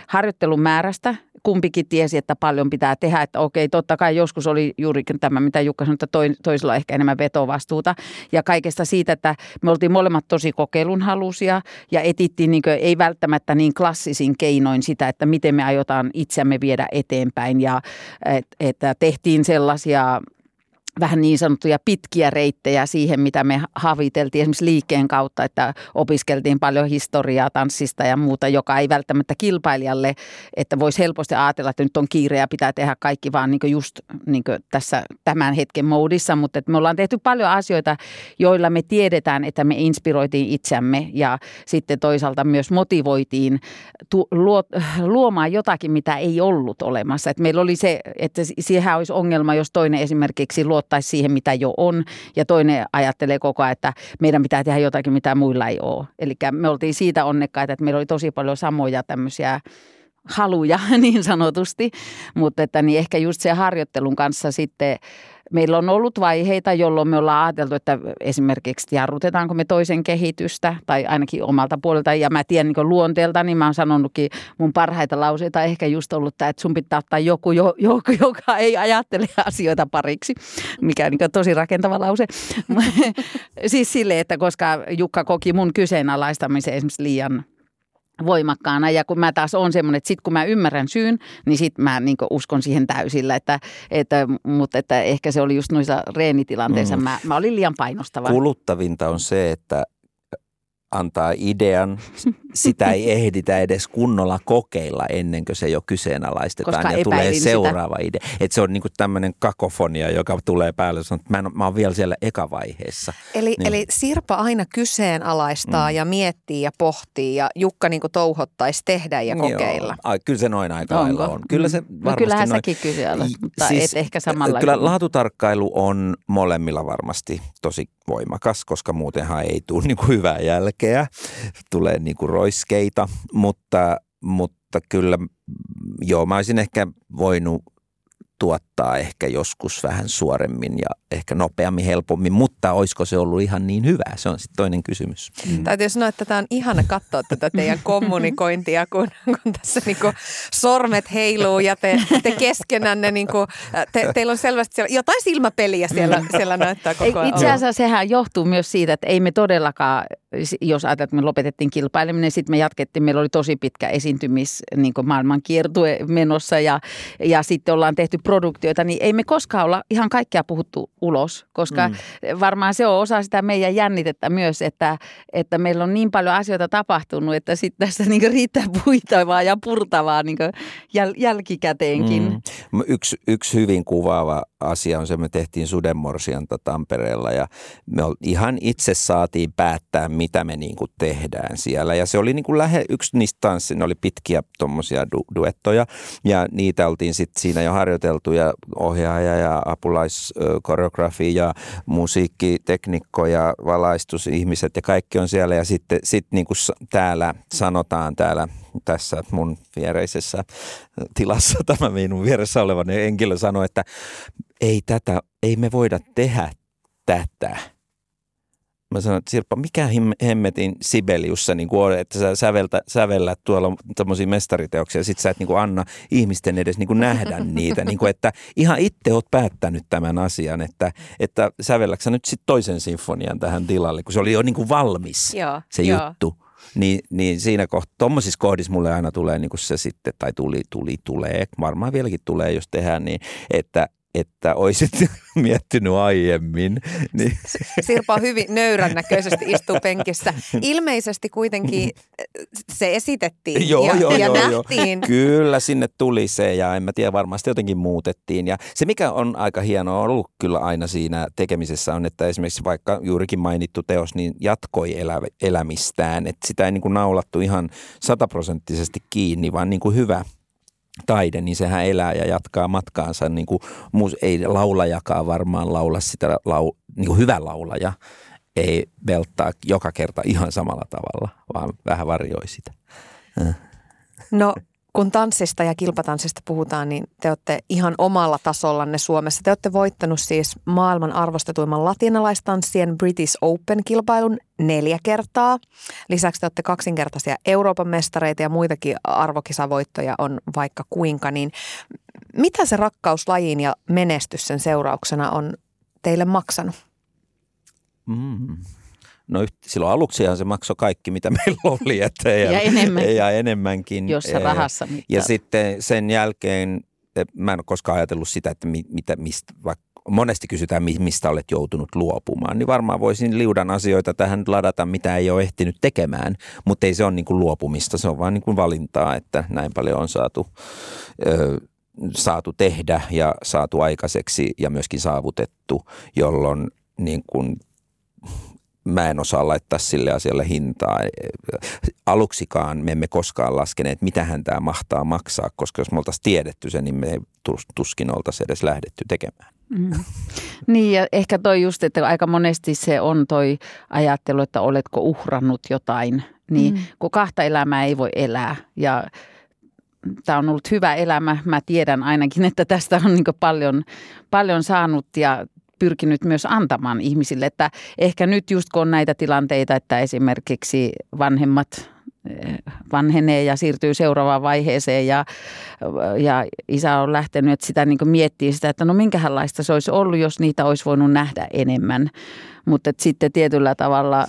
harjoittelun määrästä kumpikin tiesi, että paljon pitää tehdä, että okei, totta kai joskus oli juuri tämä, mitä Jukka sanoi, että toisella on ehkä enemmän vetovastuuta. Ja kaikesta siitä, että me oltiin molemmat tosi kokeilunhalusia ja etittiin niin kuin, ei välttämättä niin klassisin keinoin sitä, että miten me aiotaan itseämme viedä eteenpäin. Ja että tehtiin sellaisia vähän niin sanottuja pitkiä reittejä siihen, mitä me haviteltiin esimerkiksi liikkeen kautta, että opiskeltiin paljon historiaa tanssista ja muuta, joka ei välttämättä kilpailijalle, että voisi helposti ajatella, että nyt on kiire ja pitää tehdä kaikki vaan niin just niin tässä tämän hetken moodissa, mutta että me ollaan tehty paljon asioita, joilla me tiedetään, että me inspiroitiin itseämme ja sitten toisaalta myös motivoitiin tu- luo, luomaan jotakin, mitä ei ollut olemassa. Että meillä oli se, että siihen olisi ongelma, jos toinen esimerkiksi luo luottaisi siihen, mitä jo on. Ja toinen ajattelee koko ajan, että meidän pitää tehdä jotakin, mitä muilla ei ole. Eli me oltiin siitä onnekkaita, että meillä oli tosi paljon samoja tämmöisiä haluja niin sanotusti, mutta että niin ehkä just se harjoittelun kanssa sitten meillä on ollut vaiheita, jolloin me ollaan ajateltu, että esimerkiksi jarrutetaanko me toisen kehitystä tai ainakin omalta puolelta. Ja mä tiedän niin luonteelta, niin mä oon sanonutkin mun parhaita lauseita ehkä just ollut tämä, että sun pitää ottaa joku, jo, joku joka ei ajattele asioita pariksi, mikä on niin tosi rakentava lause. siis sille, että koska Jukka koki mun kyseenalaistamisen esimerkiksi liian voimakkaana. Ja kun mä taas on semmoinen, että sit kun mä ymmärrän syyn, niin sit mä niin uskon siihen täysillä. Että, että, mutta että ehkä se oli just noissa reenitilanteissa, mm. mä, mä olin liian painostava. Kuluttavinta on se, että antaa idean, sitä ei ehditä edes kunnolla kokeilla ennen kuin se jo kyseenalaistetaan Koska ja tulee seuraava sitä. idea. Että se on niinku tämmöinen kakofonia, joka tulee päälle, että mä, en, mä oon vielä siellä ekavaiheessa. Eli, niin. eli Sirpa aina kyseenalaistaa mm. ja miettii ja pohtii ja Jukka niinku touhottaisi tehdä ja kokeilla. Joo. Ai, kyllä se noin aika Onko? lailla on. Kyllä se mm. no kyllähän noin... säkin kyseenalaistat, mutta siis, et ehkä samalla. Kyllä laatutarkkailu on molemmilla varmasti tosi voimakas, koska muutenhan ei tule niin kuin hyvää jälkeä, tulee niin kuin roiskeita, mutta, mutta kyllä joo, mä olisin ehkä voinut tuottaa ehkä joskus vähän suoremmin ja ehkä nopeammin, helpommin, mutta olisiko se ollut ihan niin hyvä? Se on sitten toinen kysymys. Mm. Täytyy sanoa, että tämä on ihana katsoa tätä teidän kommunikointia, kun, kun tässä niinku sormet heiluu ja te, te keskenänne, niinku, te, teillä on selvästi siellä, jotain silmäpeliä siellä, mm. siellä näyttää koko ajan. Itse asiassa sehän johtuu myös siitä, että ei me todellakaan, jos ajatellaan, että me lopetettiin kilpaileminen, sitten me jatkettiin, meillä oli tosi pitkä esiintymis niin maailman kiertue menossa ja, ja sitten ollaan tehty produktioita, niin ei me koskaan olla ihan kaikkea puhuttu ulos, koska mm. varmaan se on osa sitä meidän jännitettä myös, että, että meillä on niin paljon asioita tapahtunut, että sitten tässä niin riittää puitavaa ja purtavaa niin jäl, jälkikäteenkin. Mm. Yksi, yksi hyvin kuvaava asia on se, me tehtiin Sudenmorsianta Tampereella ja me ihan itse saatiin päättää, mitä me niin kuin tehdään siellä. Ja se oli niin kuin lähe, yksi niistä tanssi, ne oli pitkiä tuommoisia du, duettoja ja niitä oltiin sitten siinä jo harjoiteltu ja ohjaaja ja apulaiskoreografi ja musiikkiteknikko ja valaistusihmiset ja kaikki on siellä ja sitten sit niin kuin täällä sanotaan täällä tässä mun viereisessä tilassa tämä minun vieressä oleva henkilö sanoi, että ei tätä, ei me voida tehdä tätä. Mä sanoin, että Sirppa, mikä hemmetin Sibeliussa niin on, että sä säveltä, sävellät tuolla tämmöisiä mestariteoksia ja sit sä et niin kuin anna ihmisten edes niin kuin nähdä niitä. niin kuin, että ihan itse oot päättänyt tämän asian, että, että sävelläksä nyt sitten toisen sinfonian tähän tilalle, kun se oli jo niin kuin valmis joo, se joo. juttu. Niin, niin siinä kohtaa, tuommoisissa kohdissa mulle aina tulee niin kuin se sitten, tai tuli, tuli, tulee, varmaan vieläkin tulee, jos tehdään niin, että, että olisit miettinyt aiemmin. Niin. Sirpa hyvin nöyrän näköisesti istuu penkissä. Ilmeisesti kuitenkin äh, se esitettiin joo, ja, joo, ja joo, nähtiin. Joo. Kyllä sinne tuli se ja en mä tiedä, varmasti jotenkin muutettiin. Ja se mikä on aika hienoa ollut kyllä aina siinä tekemisessä on, että esimerkiksi vaikka juurikin mainittu teos niin jatkoi elä, elämistään. Että sitä ei niin kuin naulattu ihan sataprosenttisesti kiinni, vaan niin kuin hyvä – taide, niin sehän elää ja jatkaa matkaansa. Niin kuin, ei laulajakaan varmaan laula sitä, lau, niin kuin hyvä laulaja ei velttaa joka kerta ihan samalla tavalla, vaan vähän varjoi sitä. No kun tanssista ja kilpatanssista puhutaan, niin te olette ihan omalla tasollanne Suomessa. Te olette voittanut siis maailman arvostetuimman latinalaistanssien British Open-kilpailun neljä kertaa. Lisäksi te olette kaksinkertaisia Euroopan mestareita ja muitakin arvokisavoittoja on vaikka kuinka. Niin mitä se rakkaus lajiin ja menestys sen seurauksena on teille maksanut? Mm. No silloin aluksihan se maksoi kaikki, mitä meillä oli. Että ja, ja, enemmän. ja enemmänkin. Jos se rahassa mittaa. Ja sitten sen jälkeen, mä en ole koskaan ajatellut sitä, että mitä, mistä, vaikka monesti kysytään, mistä olet joutunut luopumaan, niin varmaan voisin liudan asioita tähän ladata, mitä ei ole ehtinyt tekemään, mutta ei se ole niin kuin luopumista, se on vaan niin kuin valintaa, että näin paljon on saatu, ö, saatu tehdä ja saatu aikaiseksi ja myöskin saavutettu, jolloin niin kuin mä en osaa laittaa sille asialle hintaa. Aluksikaan me emme koskaan laskeneet, mitähän tämä mahtaa maksaa, koska jos me oltaisiin tiedetty se, niin me ei tuskin oltaisiin edes lähdetty tekemään. Mm. Niin ja ehkä toi just, että aika monesti se on toi ajattelu, että oletko uhrannut jotain, niin mm. kun kahta elämää ei voi elää ja tämä on ollut hyvä elämä. Mä tiedän ainakin, että tästä on niin paljon, paljon saanut ja pyrkinyt myös antamaan ihmisille. Että ehkä nyt just kun on näitä tilanteita, että esimerkiksi vanhemmat eh, vanhenee ja siirtyy seuraavaan vaiheeseen ja, ja isä on lähtenyt, että sitä niin miettii sitä, että no minkälaista se olisi ollut, jos niitä olisi voinut nähdä enemmän. Mutta sitten tietyllä tavalla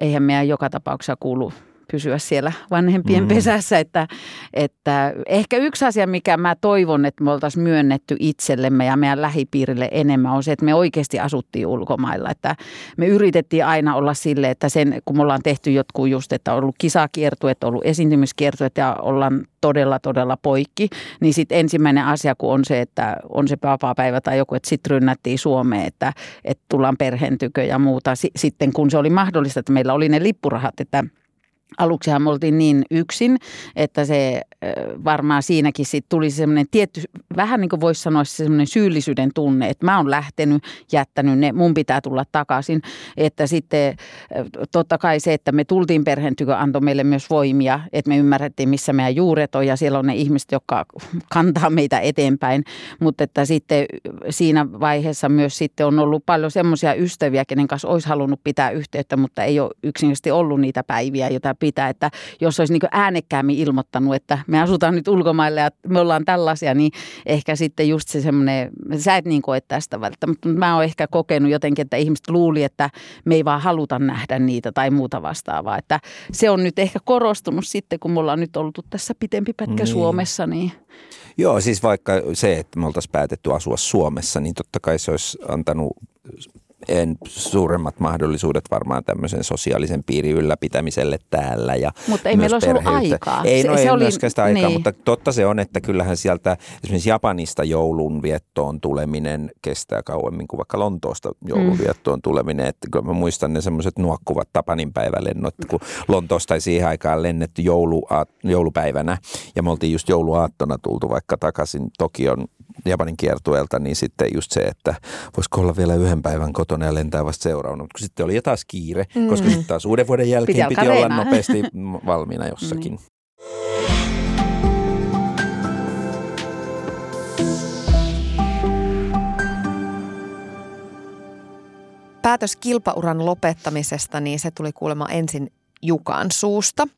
eihän meidän joka tapauksessa kuulu pysyä siellä vanhempien mm. pesässä. Että, että ehkä yksi asia, mikä mä toivon, että me oltaisiin myönnetty itsellemme ja meidän lähipiirille enemmän, on se, että me oikeasti asuttiin ulkomailla. Että me yritettiin aina olla sille, että sen, kun me ollaan tehty jotkut just, että on ollut kisakiertueet, on ollut esiintymiskiertueet ja ollaan todella, todella poikki, niin sitten ensimmäinen asia, kun on se, että on se vapaa-päivä tai joku, että sitten rynnättiin Suomeen, että, että tullaan perheen tykö ja muuta. Sitten kun se oli mahdollista, että meillä oli ne lippurahat, että – Aluksihan me oltiin niin yksin, että se varmaan siinäkin sit tuli semmoinen tietty, vähän niin kuin voisi sanoa semmoinen syyllisyyden tunne, että mä oon lähtenyt, jättänyt ne, mun pitää tulla takaisin. Että sitten totta kai se, että me tultiin perheen tykö antoi meille myös voimia, että me ymmärrettiin, missä meidän juuret on ja siellä on ne ihmiset, jotka kantaa meitä eteenpäin. Mutta että sitten siinä vaiheessa myös sitten on ollut paljon semmoisia ystäviä, kenen kanssa olisi halunnut pitää yhteyttä, mutta ei ole yksinkertaisesti ollut niitä päiviä, joita pitää. Että jos olisi niin äänekkäämmin ilmoittanut, että me asutaan nyt ulkomaille ja me ollaan tällaisia, niin ehkä sitten just se semmoinen, sä et niin koe tästä välttämättä, mutta mä oon ehkä kokenut jotenkin, että ihmiset luuli, että me ei vaan haluta nähdä niitä tai muuta vastaavaa. Että se on nyt ehkä korostunut sitten, kun me ollaan nyt oltu tässä pitempi pätkä niin. Suomessa, niin Joo, siis vaikka se, että me oltaisiin päätetty asua Suomessa, niin totta kai se olisi antanut en suuremmat mahdollisuudet varmaan tämmöisen sosiaalisen piirin ylläpitämiselle täällä. Ja mutta ei meillä olisi ollut aikaa. Ei, no se, ei se oli, myöskään sitä aikaa, niin. mutta totta se on, että kyllähän sieltä esimerkiksi Japanista joulun viettoon tuleminen kestää kauemmin kuin vaikka Lontoosta joulun viettoon tuleminen. Että kyllä mä muistan ne semmoiset nuokkuvat Tapanin päivälennot, kun Lontoosta ei siihen aikaan lennetty joulu, joulupäivänä ja me oltiin just jouluaattona tultu vaikka takaisin Tokion Japanin kiertueelta, niin sitten just se, että voisiko olla vielä yhden päivän kotona ja lentää vasta seuraavana. Mutta sitten oli jo taas kiire, mm. koska sitten taas uuden vuoden jälkeen piti, piti olla nopeasti valmiina jossakin. Mm. Päätös kilpauran lopettamisesta, niin se tuli kuulemma ensin Jukan suusta.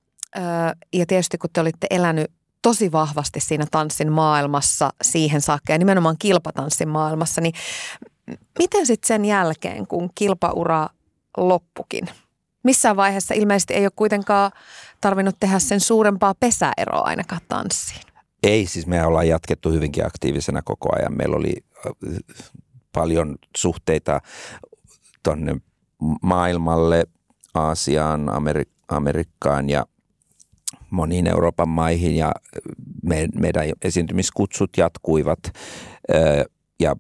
ja tietysti kun te olitte elänyt tosi vahvasti siinä tanssin maailmassa siihen saakka ja nimenomaan kilpatanssin maailmassa, niin miten sitten sen jälkeen, kun kilpaura loppukin? Missään vaiheessa ilmeisesti ei ole kuitenkaan tarvinnut tehdä sen suurempaa pesäeroa ainakaan tanssiin. Ei, siis me ollaan jatkettu hyvinkin aktiivisena koko ajan. Meillä oli äh, paljon suhteita tuonne maailmalle, Aasiaan, Amerik- Amerikkaan ja moniin Euroopan maihin ja me, meidän esiintymiskutsut jatkuivat ja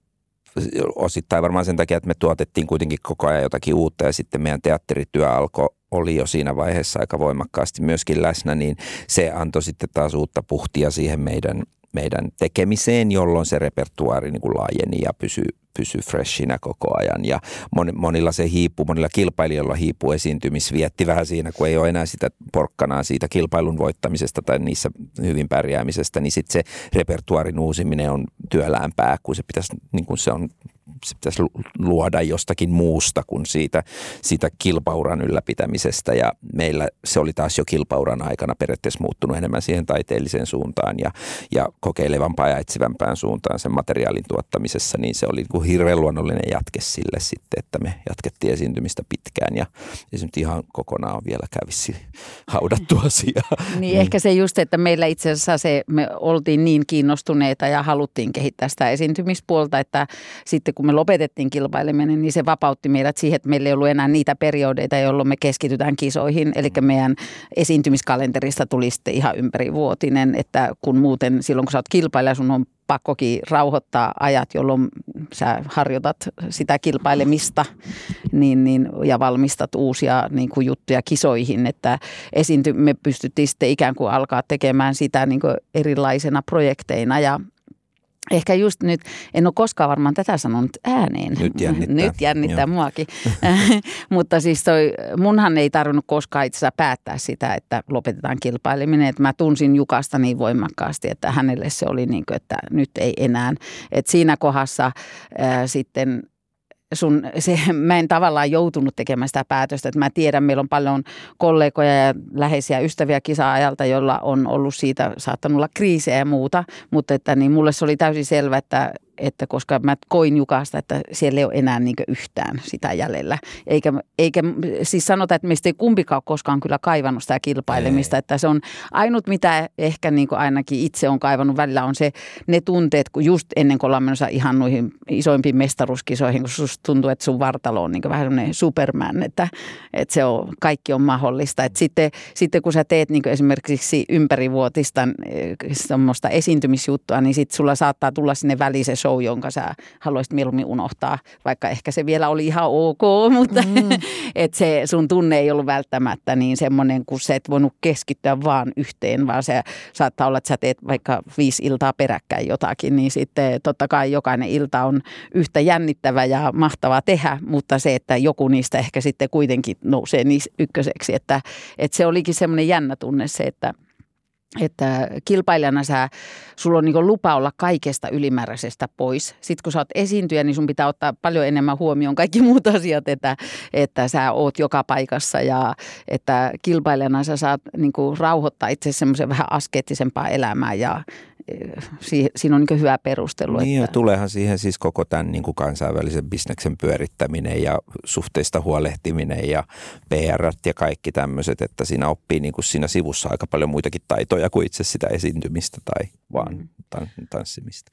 osittain varmaan sen takia, että me tuotettiin kuitenkin koko ajan jotakin uutta ja sitten meidän teatterityö alkoi oli jo siinä vaiheessa aika voimakkaasti myöskin läsnä, niin se antoi sitten taas uutta puhtia siihen meidän, meidän tekemiseen, jolloin se repertuaari niin kuin laajeni ja pysyi pysy freshinä koko ajan. Ja monilla se hiipuu, monilla kilpailijoilla hiipuu esiintymisvietti vähän siinä, kun ei ole enää sitä porkkanaa siitä kilpailun voittamisesta tai niissä hyvin pärjäämisestä, niin sitten se repertuarin uusiminen on työläämpää, kun se pitäisi, niin kuin se on se pitäisi luoda jostakin muusta kuin siitä, siitä kilpauran ylläpitämisestä. Ja meillä se oli taas jo kilpauran aikana periaatteessa muuttunut enemmän siihen taiteelliseen suuntaan ja, ja kokeilevampaan ja etsivämpään suuntaan sen materiaalin tuottamisessa, niin se oli kuin hirveän luonnollinen jatke sille sitten, että me jatkettiin esiintymistä pitkään ja, se nyt ihan kokonaan vielä kävisi haudattu asia. Niin, niin ehkä se just, että meillä itse asiassa se, me oltiin niin kiinnostuneita ja haluttiin kehittää sitä esiintymispuolta, että sitten kun me lopetettiin kilpaileminen, niin se vapautti meidät siihen, että meillä ei ollut enää niitä periodeita, jolloin me keskitytään kisoihin. Eli meidän esiintymiskalenterista tuli sitten ihan ympärivuotinen, että kun muuten silloin kun sä oot kilpailija, sun on pakkokin rauhoittaa ajat, jolloin sä harjoitat sitä kilpailemista niin, niin, ja valmistat uusia niin kuin juttuja kisoihin, että esiinty, me pystyttiin sitten ikään kuin alkaa tekemään sitä niin kuin erilaisena projekteina ja Ehkä just nyt, en ole koskaan varmaan tätä sanonut ääneen. Nyt jännittää. Nyt jännittää Joo. muakin. Mutta siis toi, munhan ei tarvinnut koskaan itse asiassa päättää sitä, että lopetetaan kilpaileminen. Että mä tunsin Jukasta niin voimakkaasti, että hänelle se oli niin kuin, että nyt ei enää. Että siinä kohdassa ää, sitten sun, se, mä en tavallaan joutunut tekemään sitä päätöstä. Että mä tiedän, meillä on paljon kollegoja ja läheisiä ystäviä kisa-ajalta, joilla on ollut siitä, saattanut olla kriisejä ja muuta. Mutta että niin mulle se oli täysin selvä, että, että koska mä koin Jukasta, että siellä ei ole enää niin yhtään sitä jäljellä. Eikä, eikä siis sanota, että meistä ei kumpikaan ole koskaan kyllä kaivannut sitä kilpailemista. Ei. Että se on ainut, mitä ehkä niin kuin ainakin itse on kaivannut välillä on se, ne tunteet, kun just ennen kuin ollaan menossa ihan noihin isoimpiin mestaruuskisoihin, kun susta tuntuu, että sun vartalo on niin vähän semmoinen superman, että, että se on, kaikki on mahdollista. Että sitten, sitten kun sä teet niin esimerkiksi ympärivuotista semmoista esiintymisjuttua, niin sitten sulla saattaa tulla sinne väliin se show, jonka sä haluaisit mieluummin unohtaa, vaikka ehkä se vielä oli ihan ok, mutta mm. että se sun tunne ei ollut välttämättä niin semmoinen, kun sä et voinut keskittyä vaan yhteen, vaan se saattaa olla, että sä teet vaikka viisi iltaa peräkkäin jotakin, niin sitten totta kai jokainen ilta on yhtä jännittävä ja mahtava tehdä, mutta se, että joku niistä ehkä sitten kuitenkin nousee niin ykköseksi, että, että se olikin semmoinen jännä tunne se, että että kilpailijana sä, sulla on niin lupa olla kaikesta ylimääräisestä pois. Sitten kun sä oot esiintyjä, niin sun pitää ottaa paljon enemmän huomioon kaikki muut asiat, että, että sä oot joka paikassa ja että kilpailijana sä saat niin rauhoittaa itse semmoisen vähän askeettisempaa elämää ja siinä on niin hyvä perustelu. Niin että... ja tuleehan siihen siis koko tämän niin kuin kansainvälisen bisneksen pyörittäminen ja suhteista huolehtiminen ja PR ja kaikki tämmöiset, että siinä oppii niin kuin siinä sivussa aika paljon muitakin taitoja kuin itse sitä esiintymistä tai vaan mm. tanssimista.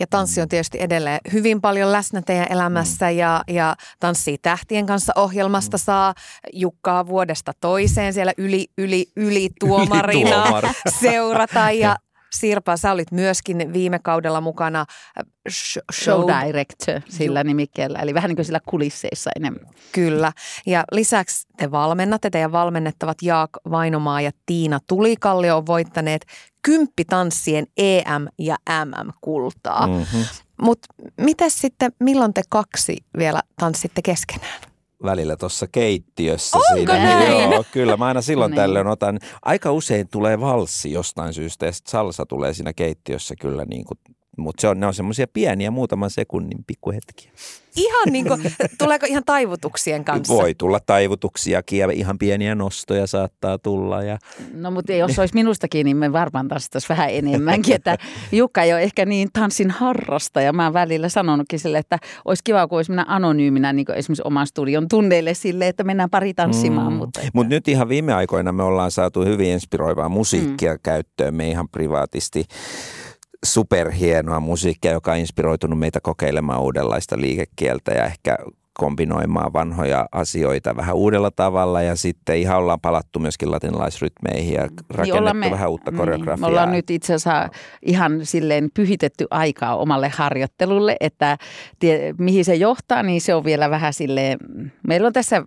Ja tanssi on tietysti edelleen hyvin paljon läsnä teidän elämässä mm. ja, ja Tanssii tähtien kanssa ohjelmasta mm. saa Jukkaa vuodesta toiseen siellä yli, yli, yli tuomarina seurata ja Sirpa, sä olit myöskin viime kaudella mukana äh, show, show director sillä nimikkeellä, eli vähän niin kuin sillä kulisseissa enemmän. Kyllä, ja lisäksi te valmennatte, teidän valmennettavat Jaak Vainomaa ja Tiina Tulikallio on voittaneet kymppitanssien EM- ja MM-kultaa. Mm-hmm. Mutta miten sitten, milloin te kaksi vielä tanssitte keskenään? Välillä tuossa keittiössä. Onko siinä. Näin? Joo, kyllä. Mä aina silloin niin. tällöin otan. Aika usein tulee valssi jostain syystä ja salsa tulee siinä keittiössä kyllä niin kuin mutta se on, ne on semmoisia pieniä muutaman sekunnin pikkuhetkiä. Ihan niin kuin, tuleeko ihan taivutuksien kanssa? Voi tulla taivutuksiakin ja ihan pieniä nostoja saattaa tulla. Ja... No mutta jos olisi minustakin, niin me varmaan tanssittaisiin vähän enemmänkin. Että Jukka ei ole ehkä niin tanssin harrastaja. Mä oon välillä sanonutkin sille, että olisi kiva, kun olisi mennä anonyyminä niin esimerkiksi oman studion tunneille sille, että mennään pari tanssimaan. Mm. Mutta että... Mut nyt ihan viime aikoina me ollaan saatu hyvin inspiroivaa musiikkia mm. käyttöön me ihan privaatisti superhienoa musiikkia, joka on inspiroitunut meitä kokeilemaan uudenlaista liikekieltä ja ehkä kombinoimaan vanhoja asioita vähän uudella tavalla ja sitten ihan ollaan palattu myöskin latinalaisrytmeihin ja niin rakennettu niin vähän uutta koreografiaa. Niin, me ollaan nyt itse asiassa ihan silleen pyhitetty aikaa omalle harjoittelulle, että tie, mihin se johtaa, niin se on vielä vähän silleen, meillä on tässä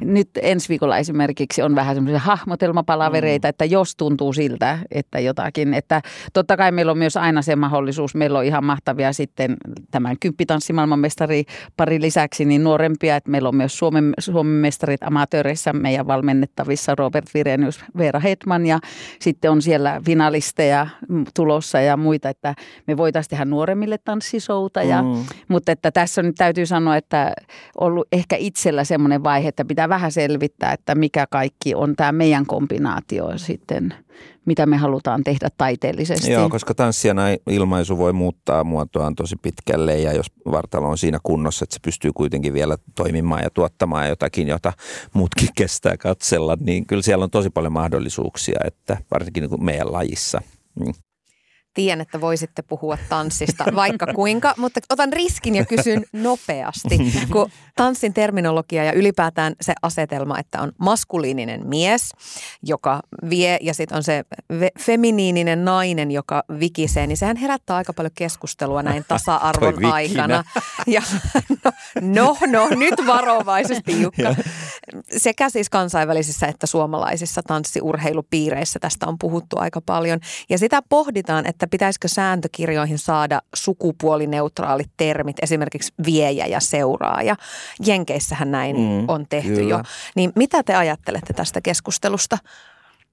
nyt ensi viikolla esimerkiksi on vähän semmoisia hahmotelmapalavereita, mm. että jos tuntuu siltä, että jotakin, että totta kai meillä on myös aina se mahdollisuus, meillä on ihan mahtavia sitten tämän kymppitanssimalman mestari pari lisäksi, niin niin nuorempia, että meillä on myös Suomen, Suomen mestarit amatööreissä meidän valmennettavissa Robert Virenius, Veera Hetman ja sitten on siellä finalisteja tulossa ja muita, että me voitaisiin tehdä nuoremmille tanssisouta. Ja, mm. Mutta että tässä nyt täytyy sanoa, että ollut ehkä itsellä semmoinen vaihe, että pitää vähän selvittää, että mikä kaikki on tämä meidän kombinaatio sitten mitä me halutaan tehdä taiteellisesti. Joo, koska tanssijana ilmaisu voi muuttaa muotoaan tosi pitkälle ja jos vartalo on siinä kunnossa, että se pystyy kuitenkin vielä toimimaan ja tuottamaan jotakin, jota muutkin kestää katsella, niin kyllä siellä on tosi paljon mahdollisuuksia, että varsinkin niin kuin meidän lajissa. Tiedän, että voisitte puhua tanssista vaikka kuinka, mutta otan riskin ja kysyn nopeasti, kun tanssin terminologia ja ylipäätään se asetelma, että on maskuliininen mies, joka vie ja sitten on se feminiininen nainen, joka vikisee, niin sehän herättää aika paljon keskustelua näin tasa-arvon aikana. Ja no, no, no, nyt varovaisesti Jukka. sekä siis kansainvälisissä että suomalaisissa tanssiurheilupiireissä tästä on puhuttu aika paljon. Ja sitä pohditaan, että pitäisikö sääntökirjoihin saada sukupuolineutraalit termit, esimerkiksi viejä ja seuraaja. Jenkeissähän näin mm, on tehty kyllä. jo. Niin mitä te ajattelette tästä keskustelusta?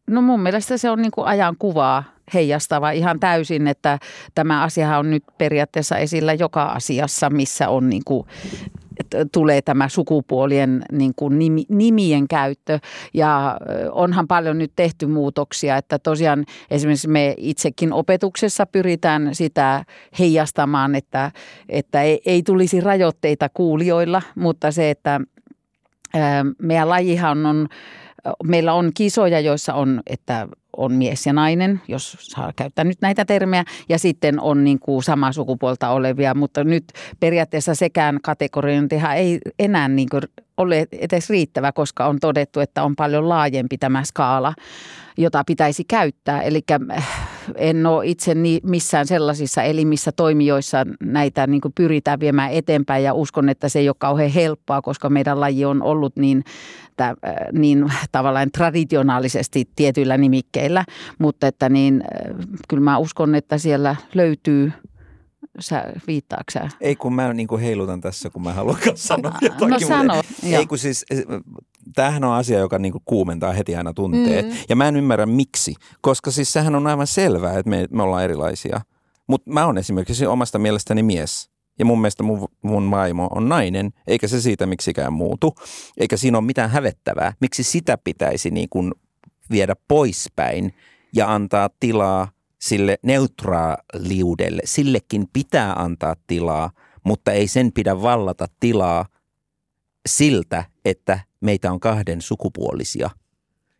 No mun mielestä se on niin kuin ajan kuvaa heijastava ihan täysin, että tämä asia on nyt periaatteessa esillä joka asiassa, missä on niin kuin tulee tämä sukupuolien niin kuin nimi, nimien käyttö. Ja onhan paljon nyt tehty muutoksia, että tosiaan esimerkiksi me itsekin opetuksessa pyritään sitä heijastamaan, että, että ei, ei tulisi rajoitteita kuulijoilla, mutta se, että meidän lajihan on meillä on kisoja, joissa on, että on mies ja nainen, jos saa käyttää nyt näitä termejä, ja sitten on niin kuin samaa sukupuolta olevia, mutta nyt periaatteessa sekään kategoriointihan ei enää niin kuin ole edes riittävä, koska on todettu, että on paljon laajempi tämä skaala, jota pitäisi käyttää. Eli äh, en ole itse missään sellaisissa elimissä toimijoissa näitä niin pyritään viemään eteenpäin ja uskon, että se ei ole kauhean helppoa, koska meidän laji on ollut niin, äh, niin tavallaan traditionaalisesti tietyillä nimikkeillä, mutta että niin, äh, kyllä mä uskon, että siellä löytyy – sä viittaako sä? Ei kun mä niin kuin heilutan tässä, kun mä haluan sanoa jotakin. No sano. Ei kun siis, tämähän on asia, joka niin kuin kuumentaa heti aina tunteet. Mm. Ja mä en ymmärrä miksi, koska siis sehän on aivan selvää, että me, me ollaan erilaisia. Mutta mä oon esimerkiksi omasta mielestäni mies. Ja mun mielestä mun, mun vaimo on nainen, eikä se siitä miksikään muutu. Eikä siinä ole mitään hävettävää. Miksi sitä pitäisi niin kuin viedä poispäin ja antaa tilaa sille neutraaliudelle. Sillekin pitää antaa tilaa, mutta ei sen pidä vallata tilaa siltä, että meitä on kahden sukupuolisia.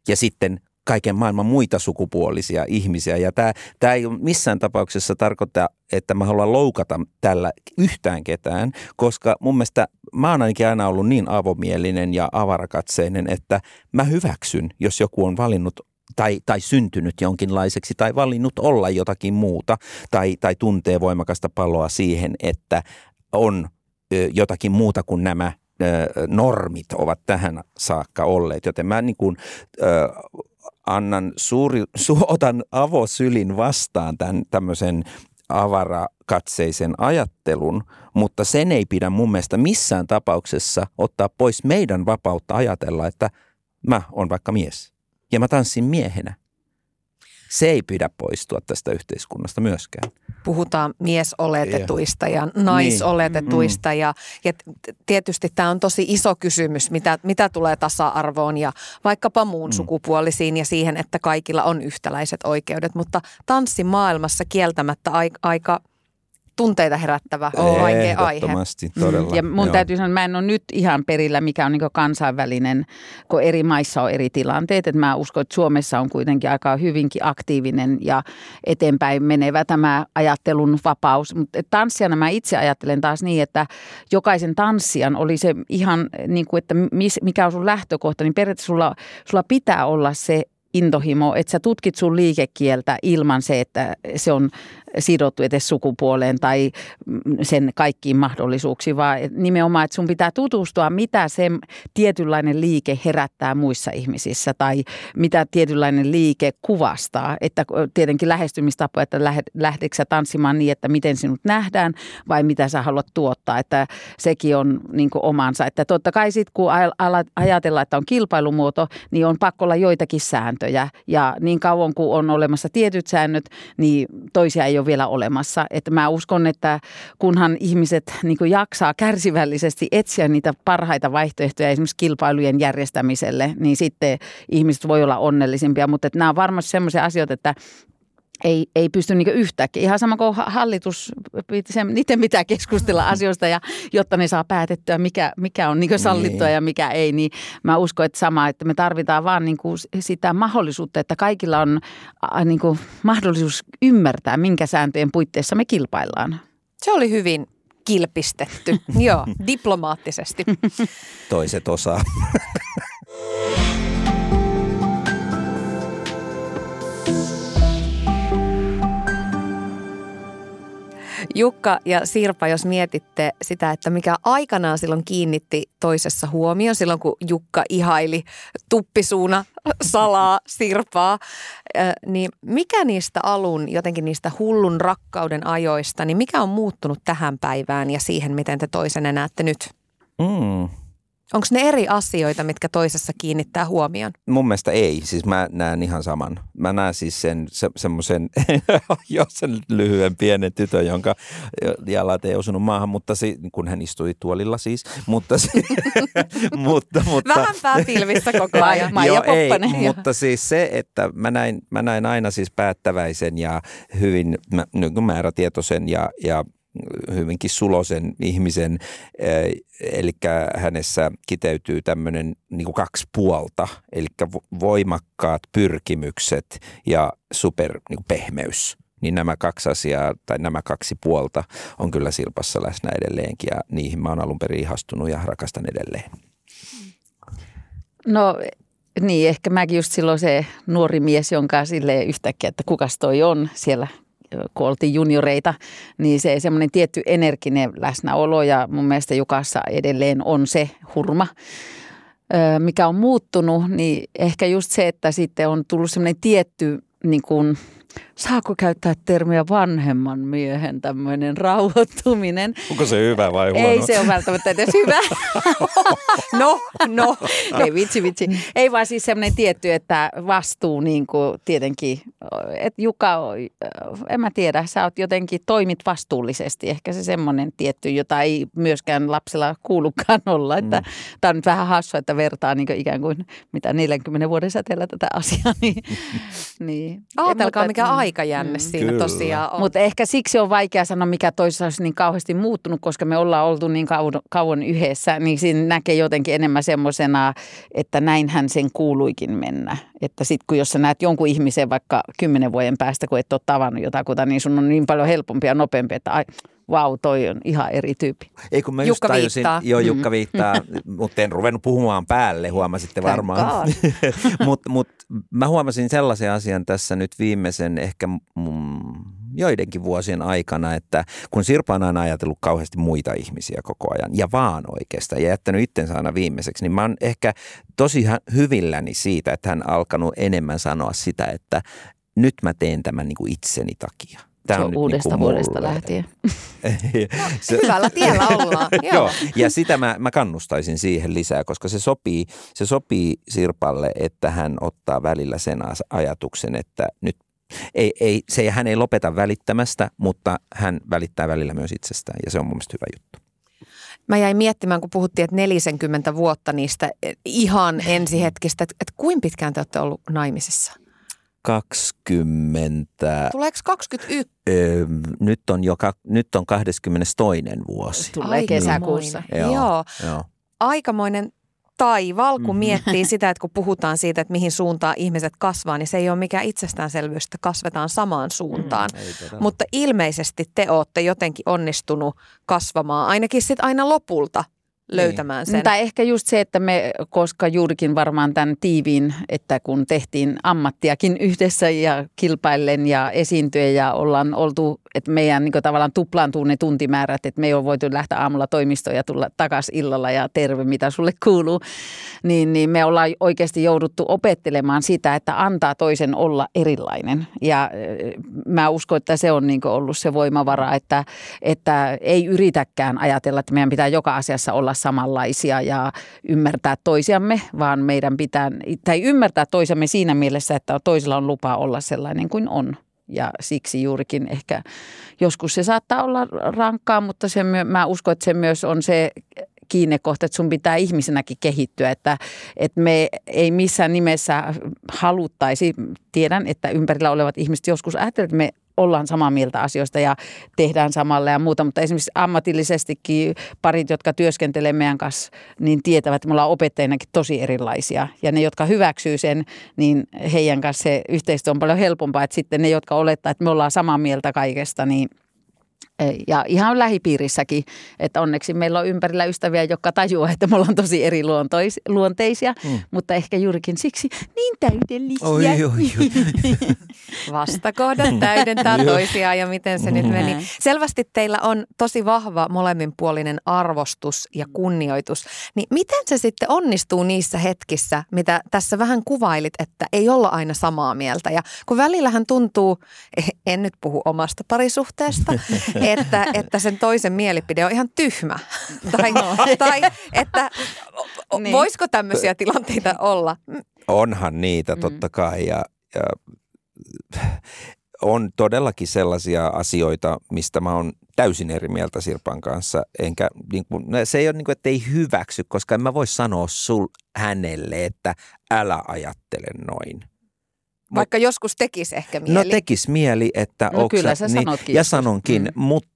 Ja sitten kaiken maailman muita sukupuolisia ihmisiä. Ja tämä, tämä ei missään tapauksessa tarkoita, että mä haluan loukata tällä yhtään ketään, koska mun mielestä mä oon ainakin aina ollut niin avomielinen ja avarakatseinen, että mä hyväksyn, jos joku on valinnut tai, tai syntynyt jonkinlaiseksi tai valinnut olla jotakin muuta tai, tai tuntee voimakasta paloa siihen, että on jotakin muuta kuin nämä normit ovat tähän saakka olleet. Joten mä niin kuin, annan suuri, su, otan avosylin vastaan tämän tämmöisen avarakatseisen ajattelun, mutta sen ei pidä mun mielestä missään tapauksessa ottaa pois meidän vapautta ajatella, että mä on vaikka mies ja mä tanssin miehenä. Se ei pidä poistua tästä yhteiskunnasta myöskään. Puhutaan miesoletetuista ja naisoletetuista niin. ja, ja tietysti tämä on tosi iso kysymys, mitä, mitä tulee tasa-arvoon ja vaikkapa muun mm. sukupuolisiin ja siihen, että kaikilla on yhtäläiset oikeudet, mutta tanssimaailmassa kieltämättä aika, aika – tunteita herättävä, oh, vaikea aihe. todella. Ja mun Joo. täytyy sanoa, että mä en ole nyt ihan perillä, mikä on niin kansainvälinen, kun eri maissa on eri tilanteet. Että mä uskon, että Suomessa on kuitenkin aika hyvinkin aktiivinen ja eteenpäin menevä tämä ajattelun vapaus. Mutta tanssijana mä itse ajattelen taas niin, että jokaisen tanssijan oli se ihan niin kuin, että mikä on sun lähtökohta, niin periaatteessa sulla, sulla pitää olla se intohimo, että sä tutkit sun liikekieltä ilman se, että se on sidottu edes sukupuoleen tai sen kaikkiin mahdollisuuksiin, vaan nimenomaan, että sun pitää tutustua, mitä se tietynlainen liike herättää muissa ihmisissä tai mitä tietynlainen liike kuvastaa. Että tietenkin lähestymistapa, että lähdetkö tanssimaan niin, että miten sinut nähdään vai mitä sä haluat tuottaa, että sekin on niin omansa. Että totta kai sitten kun ajatellaan, että on kilpailumuoto, niin on pakko olla joitakin sääntöjä ja niin kauan kuin on olemassa tietyt säännöt, niin toisia ei ole ole vielä olemassa. Että mä uskon, että kunhan ihmiset niin jaksaa kärsivällisesti etsiä niitä parhaita vaihtoehtoja esimerkiksi kilpailujen järjestämiselle, niin sitten ihmiset voi olla onnellisimpia. Mutta nämä on varmasti sellaisia asioita, että ei, ei pysty niin yhtäkkiä. Ihan sama kuin hallitus, niiden pitää keskustella asioista, ja, jotta ne saa päätettyä, mikä, mikä on niin sallittua niin. ja mikä ei. Niin mä uskon, että sama, että me tarvitaan vaan niin kuin sitä mahdollisuutta, että kaikilla on niin kuin mahdollisuus ymmärtää, minkä sääntöjen puitteissa me kilpaillaan. Se oli hyvin kilpistetty, joo, diplomaattisesti. Toiset osaa. Jukka ja Sirpa, jos mietitte sitä, että mikä aikanaan silloin kiinnitti toisessa huomioon, silloin kun Jukka ihaili tuppisuuna salaa Sirpaa, niin mikä niistä alun, jotenkin niistä hullun rakkauden ajoista, niin mikä on muuttunut tähän päivään ja siihen, miten te toisenne näette nyt? Mm. Onko ne eri asioita, mitkä toisessa kiinnittää huomioon? Mun mielestä ei. Siis mä näen ihan saman. Mä näen siis sen se, semmoisen, jo sen lyhyen pienen tytön, jonka jalat ei osunut maahan, mutta se, kun hän istui tuolilla siis. Mutta, se, mutta, mutta Vähän pääpilvissä koko ajan. Maija Poppanen. Ei, mutta siis se, että mä näin, mä näin aina siis päättäväisen ja hyvin määrätietoisen ja, ja hyvinkin sulosen ihmisen, eh, eli hänessä kiteytyy tämmöinen niin kuin kaksi puolta, eli voimakkaat pyrkimykset ja super niin. Niin nämä kaksi asiaa tai nämä kaksi puolta on kyllä Silpassa läsnä edelleenkin ja niihin mä oon alun perin ihastunut ja rakastan edelleen. No niin, ehkä mäkin just silloin se nuori mies, jonka sille yhtäkkiä, että kukas toi on siellä kun oltiin junioreita, niin se semmoinen tietty energinen läsnäolo ja mun mielestä Jukassa edelleen on se hurma. Mikä on muuttunut, niin ehkä just se, että sitten on tullut semmoinen tietty niin kuin – saako käyttää termiä vanhemman miehen tämmöinen rauhoittuminen. Onko se hyvä vai huono? Ei se ole välttämättä edes hyvä. no, no, ei vitsi, vitsi. Ei vaan siis semmoinen tietty, että vastuu niin kuin tietenkin, että Juka, en mä tiedä, sä oot jotenkin toimit vastuullisesti. Ehkä se semmoinen tietty, jota ei myöskään lapsella kuulukaan olla. Että mm. Tämä on nyt vähän hassua, että vertaa niin kuin ikään kuin mitä 40 vuoden säteellä tätä asiaa. Niin, niin. Ajatelkaa, mikä mm. aikajänne mm. siinä Kyllä. tosiaan on. Mutta ehkä siksi on vaikea sanoa, mikä toisessa olisi niin kauheasti muuttunut, koska me ollaan oltu niin kauan, kauan yhdessä, niin siinä näkee jotenkin enemmän semmoisena, että näinhän sen kuuluikin mennä. Että sitten kun jos sä näet jonkun ihmisen vaikka kymmenen vuoden päästä, kun et ole tavannut jotakuta, niin sun on niin paljon helpompi ja nopeampi, että ai, vau, wow, toi on ihan eri tyyppi. Ei kun mä just Jukka tajusin, viittaa. Joo, Jukka mm. viittaa, mutta en ruvennut puhumaan päälle, huomasitte varmaan. Mutta mut, mä huomasin sellaisen asian tässä nyt viimeisen ehkä mm, joidenkin vuosien aikana, että kun Sirpa on aina ajatellut kauheasti muita ihmisiä koko ajan ja vaan oikeastaan ja jättänyt itsensä aina viimeiseksi, niin mä oon ehkä tosi hyvilläni siitä, että hän alkanut enemmän sanoa sitä, että nyt mä teen tämän niin kuin itseni takia – Tämä on, on uudesta niin vuodesta mulle. lähtien. se, Hyvällä tiellä ollaan. Joo. Ja sitä mä, mä kannustaisin siihen lisää, koska se sopii, se sopii Sirpalle, että hän ottaa välillä sen ajatuksen, että nyt ei, ei, se, hän ei lopeta välittämästä, mutta hän välittää välillä myös itsestään ja se on mun mielestä hyvä juttu. Mä jäin miettimään, kun puhuttiin, että 40 vuotta niistä ihan ensihetkistä, että, että kuinka pitkään te olette ollut naimisissa? 20. Tuleeko 21? Öö, nyt, on jo, nyt on 22. vuosi. Tulee kesäkuussa. Joo, Joo. Joo. Aikamoinen taival, kun mm. miettii sitä, että kun puhutaan siitä, että mihin suuntaan ihmiset kasvaa, niin se ei ole mikään itsestäänselvyys, että kasvetaan samaan suuntaan. Mm, Mutta ilmeisesti te olette jotenkin onnistunut kasvamaan, ainakin sitten aina lopulta löytämään sen. Tai ehkä just se, että me, koska juurikin varmaan tämän tiiviin, että kun tehtiin ammattiakin yhdessä ja kilpaillen ja esiintyen ja ollaan oltu, että meidän niin tavallaan tuplaantuu ne tuntimäärät, että me ei ole voitu lähteä aamulla toimistoon ja tulla takaisin illalla ja terve, mitä sulle kuuluu, niin, niin me ollaan oikeasti jouduttu opettelemaan sitä, että antaa toisen olla erilainen. Ja mä uskon, että se on niin ollut se voimavara, että, että ei yritäkään ajatella, että meidän pitää joka asiassa olla samanlaisia ja ymmärtää toisiamme, vaan meidän pitää, tai ymmärtää toisiamme siinä mielessä, että toisella on lupa olla sellainen kuin on. Ja siksi juurikin ehkä joskus se saattaa olla rankkaa, mutta se, mä uskon, että se myös on se kiinnekohta, että sun pitää ihmisenäkin kehittyä, että, että me ei missään nimessä haluttaisi, tiedän, että ympärillä olevat ihmiset joskus ajattelevat, että me ollaan samaa mieltä asioista ja tehdään samalla ja muuta, mutta esimerkiksi ammatillisestikin parit, jotka työskentelee meidän kanssa, niin tietävät, että me ollaan opettajinakin tosi erilaisia. Ja ne, jotka hyväksyy sen, niin heidän kanssa se yhteistyö on paljon helpompaa, että sitten ne, jotka olettaa, että me ollaan samaa mieltä kaikesta, niin Ja ihan lähipiirissäkin, että onneksi meillä on ympärillä ystäviä, jotka tajuaa, että me ollaan tosi eri luontois, luonteisia, mm. mutta ehkä juurikin siksi niin täydellisiä. Oi, oi, oi. Vastakohdat täydentää toisiaan ja miten se mm. nyt meni. Selvästi teillä on tosi vahva molemminpuolinen arvostus ja kunnioitus. Niin miten se sitten onnistuu niissä hetkissä, mitä tässä vähän kuvailit, että ei olla aina samaa mieltä? Ja kun välillähän tuntuu, en nyt puhu omasta parisuhteesta, että, että sen toisen mielipide on ihan tyhmä. tai, tai että niin. voisiko tämmöisiä tilanteita olla? Onhan niitä mm. totta kai ja, ja on todellakin sellaisia asioita, mistä mä oon täysin eri mieltä Sirpan kanssa. Enkä, niin kuin, se ei ole niin kuin, että ei hyväksy, koska en mä voi sanoa sul hänelle, että älä ajattele noin. Vaikka joskus tekisi ehkä mieli. No tekisi mieli, että no, kyllä sä, niin, Ja sanonkin, mm. mutta –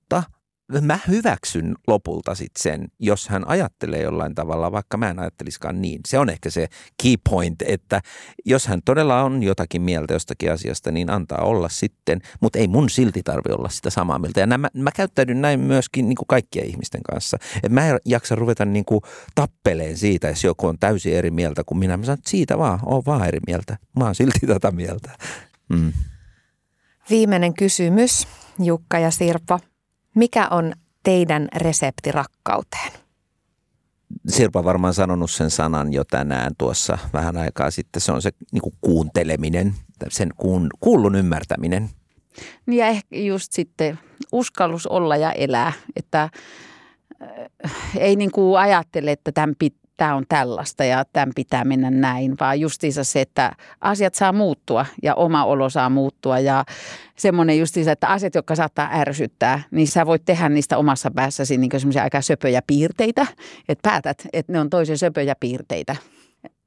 mä hyväksyn lopulta sit sen, jos hän ajattelee jollain tavalla, vaikka mä en ajattelisikaan niin. Se on ehkä se key point, että jos hän todella on jotakin mieltä jostakin asiasta, niin antaa olla sitten, mutta ei mun silti tarvi olla sitä samaa mieltä. Ja nämä, mä käyttäydyn näin myöskin niin kuin kaikkien ihmisten kanssa. Et mä en jaksa ruveta niin kuin tappeleen siitä, jos joku on täysin eri mieltä kuin minä. Mä sanon, että siitä vaan, on vaan eri mieltä. Mä oon silti tätä mieltä. Mm. Viimeinen kysymys, Jukka ja Sirpa. Mikä on teidän resepti rakkauteen? Sirpa varmaan sanonut sen sanan jo tänään tuossa vähän aikaa sitten. Se on se niin kuin kuunteleminen, sen kuun, kuullun ymmärtäminen. Niin ja ehkä just sitten uskallus olla ja elää, että äh, ei niin kuin ajattele, että tämän tämä on tällaista ja tämän pitää mennä näin, vaan justiinsa se, että asiat saa muuttua ja oma olo saa muuttua ja semmoinen justiinsa, että asiat, jotka saattaa ärsyttää, niin sä voit tehdä niistä omassa päässäsi niin semmoisia aika söpöjä piirteitä, että päätät, että ne on toisen söpöjä piirteitä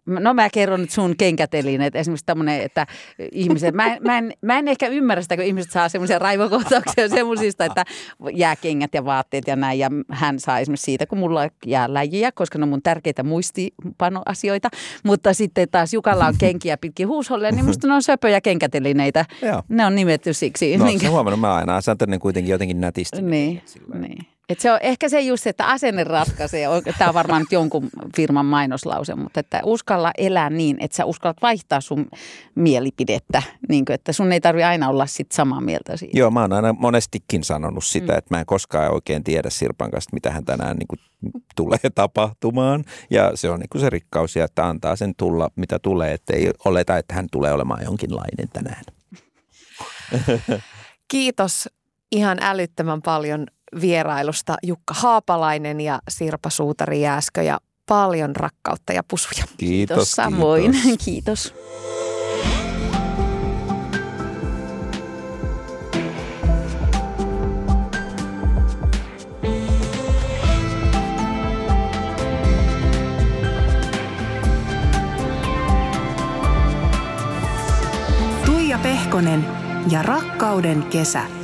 No mä kerron nyt sun kenkätelineet. Esimerkiksi tämmöinen, että ihmiset, mä en, mä, en, mä en ehkä ymmärrä sitä, kun ihmiset saa semmoisia raivokohtauksia semmoisista, että jää kengät ja vaatteet ja näin. Ja hän saa esimerkiksi siitä, kun mulla jää läjiä, koska ne on mun tärkeitä muistipanoasioita. Mutta sitten taas Jukalla on kenkiä pitkin huusholleja, niin musta ne on söpöjä kenkätelineitä. Joo. Ne on nimetty siksi. No, minkä... huomannut, mä aina ne kuitenkin jotenkin nätisti. Niin, niin. Et se on ehkä se just, että asenne ratkaisee. Tämä on varmaan nyt jonkun firman mainoslause, mutta että uskalla elää niin, että sä uskallat vaihtaa sun mielipidettä. Niin kuin, että sun ei tarvi aina olla sit samaa mieltä siitä. Joo, mä oon aina monestikin sanonut sitä, mm. että mä en koskaan oikein tiedä Sirpan kanssa, mitä hän tänään niin kuin tulee tapahtumaan. Ja se on niin kuin se rikkaus ja että antaa sen tulla, mitä tulee, että ei oleta, että hän tulee olemaan jonkinlainen tänään. Kiitos ihan älyttömän paljon vierailusta Jukka Haapalainen ja Sirpa Suutari Jääskö ja paljon rakkautta ja pusuja. Kiitos, kiitos samoin. Kiitos. Tuija Pehkonen ja rakkauden kesä.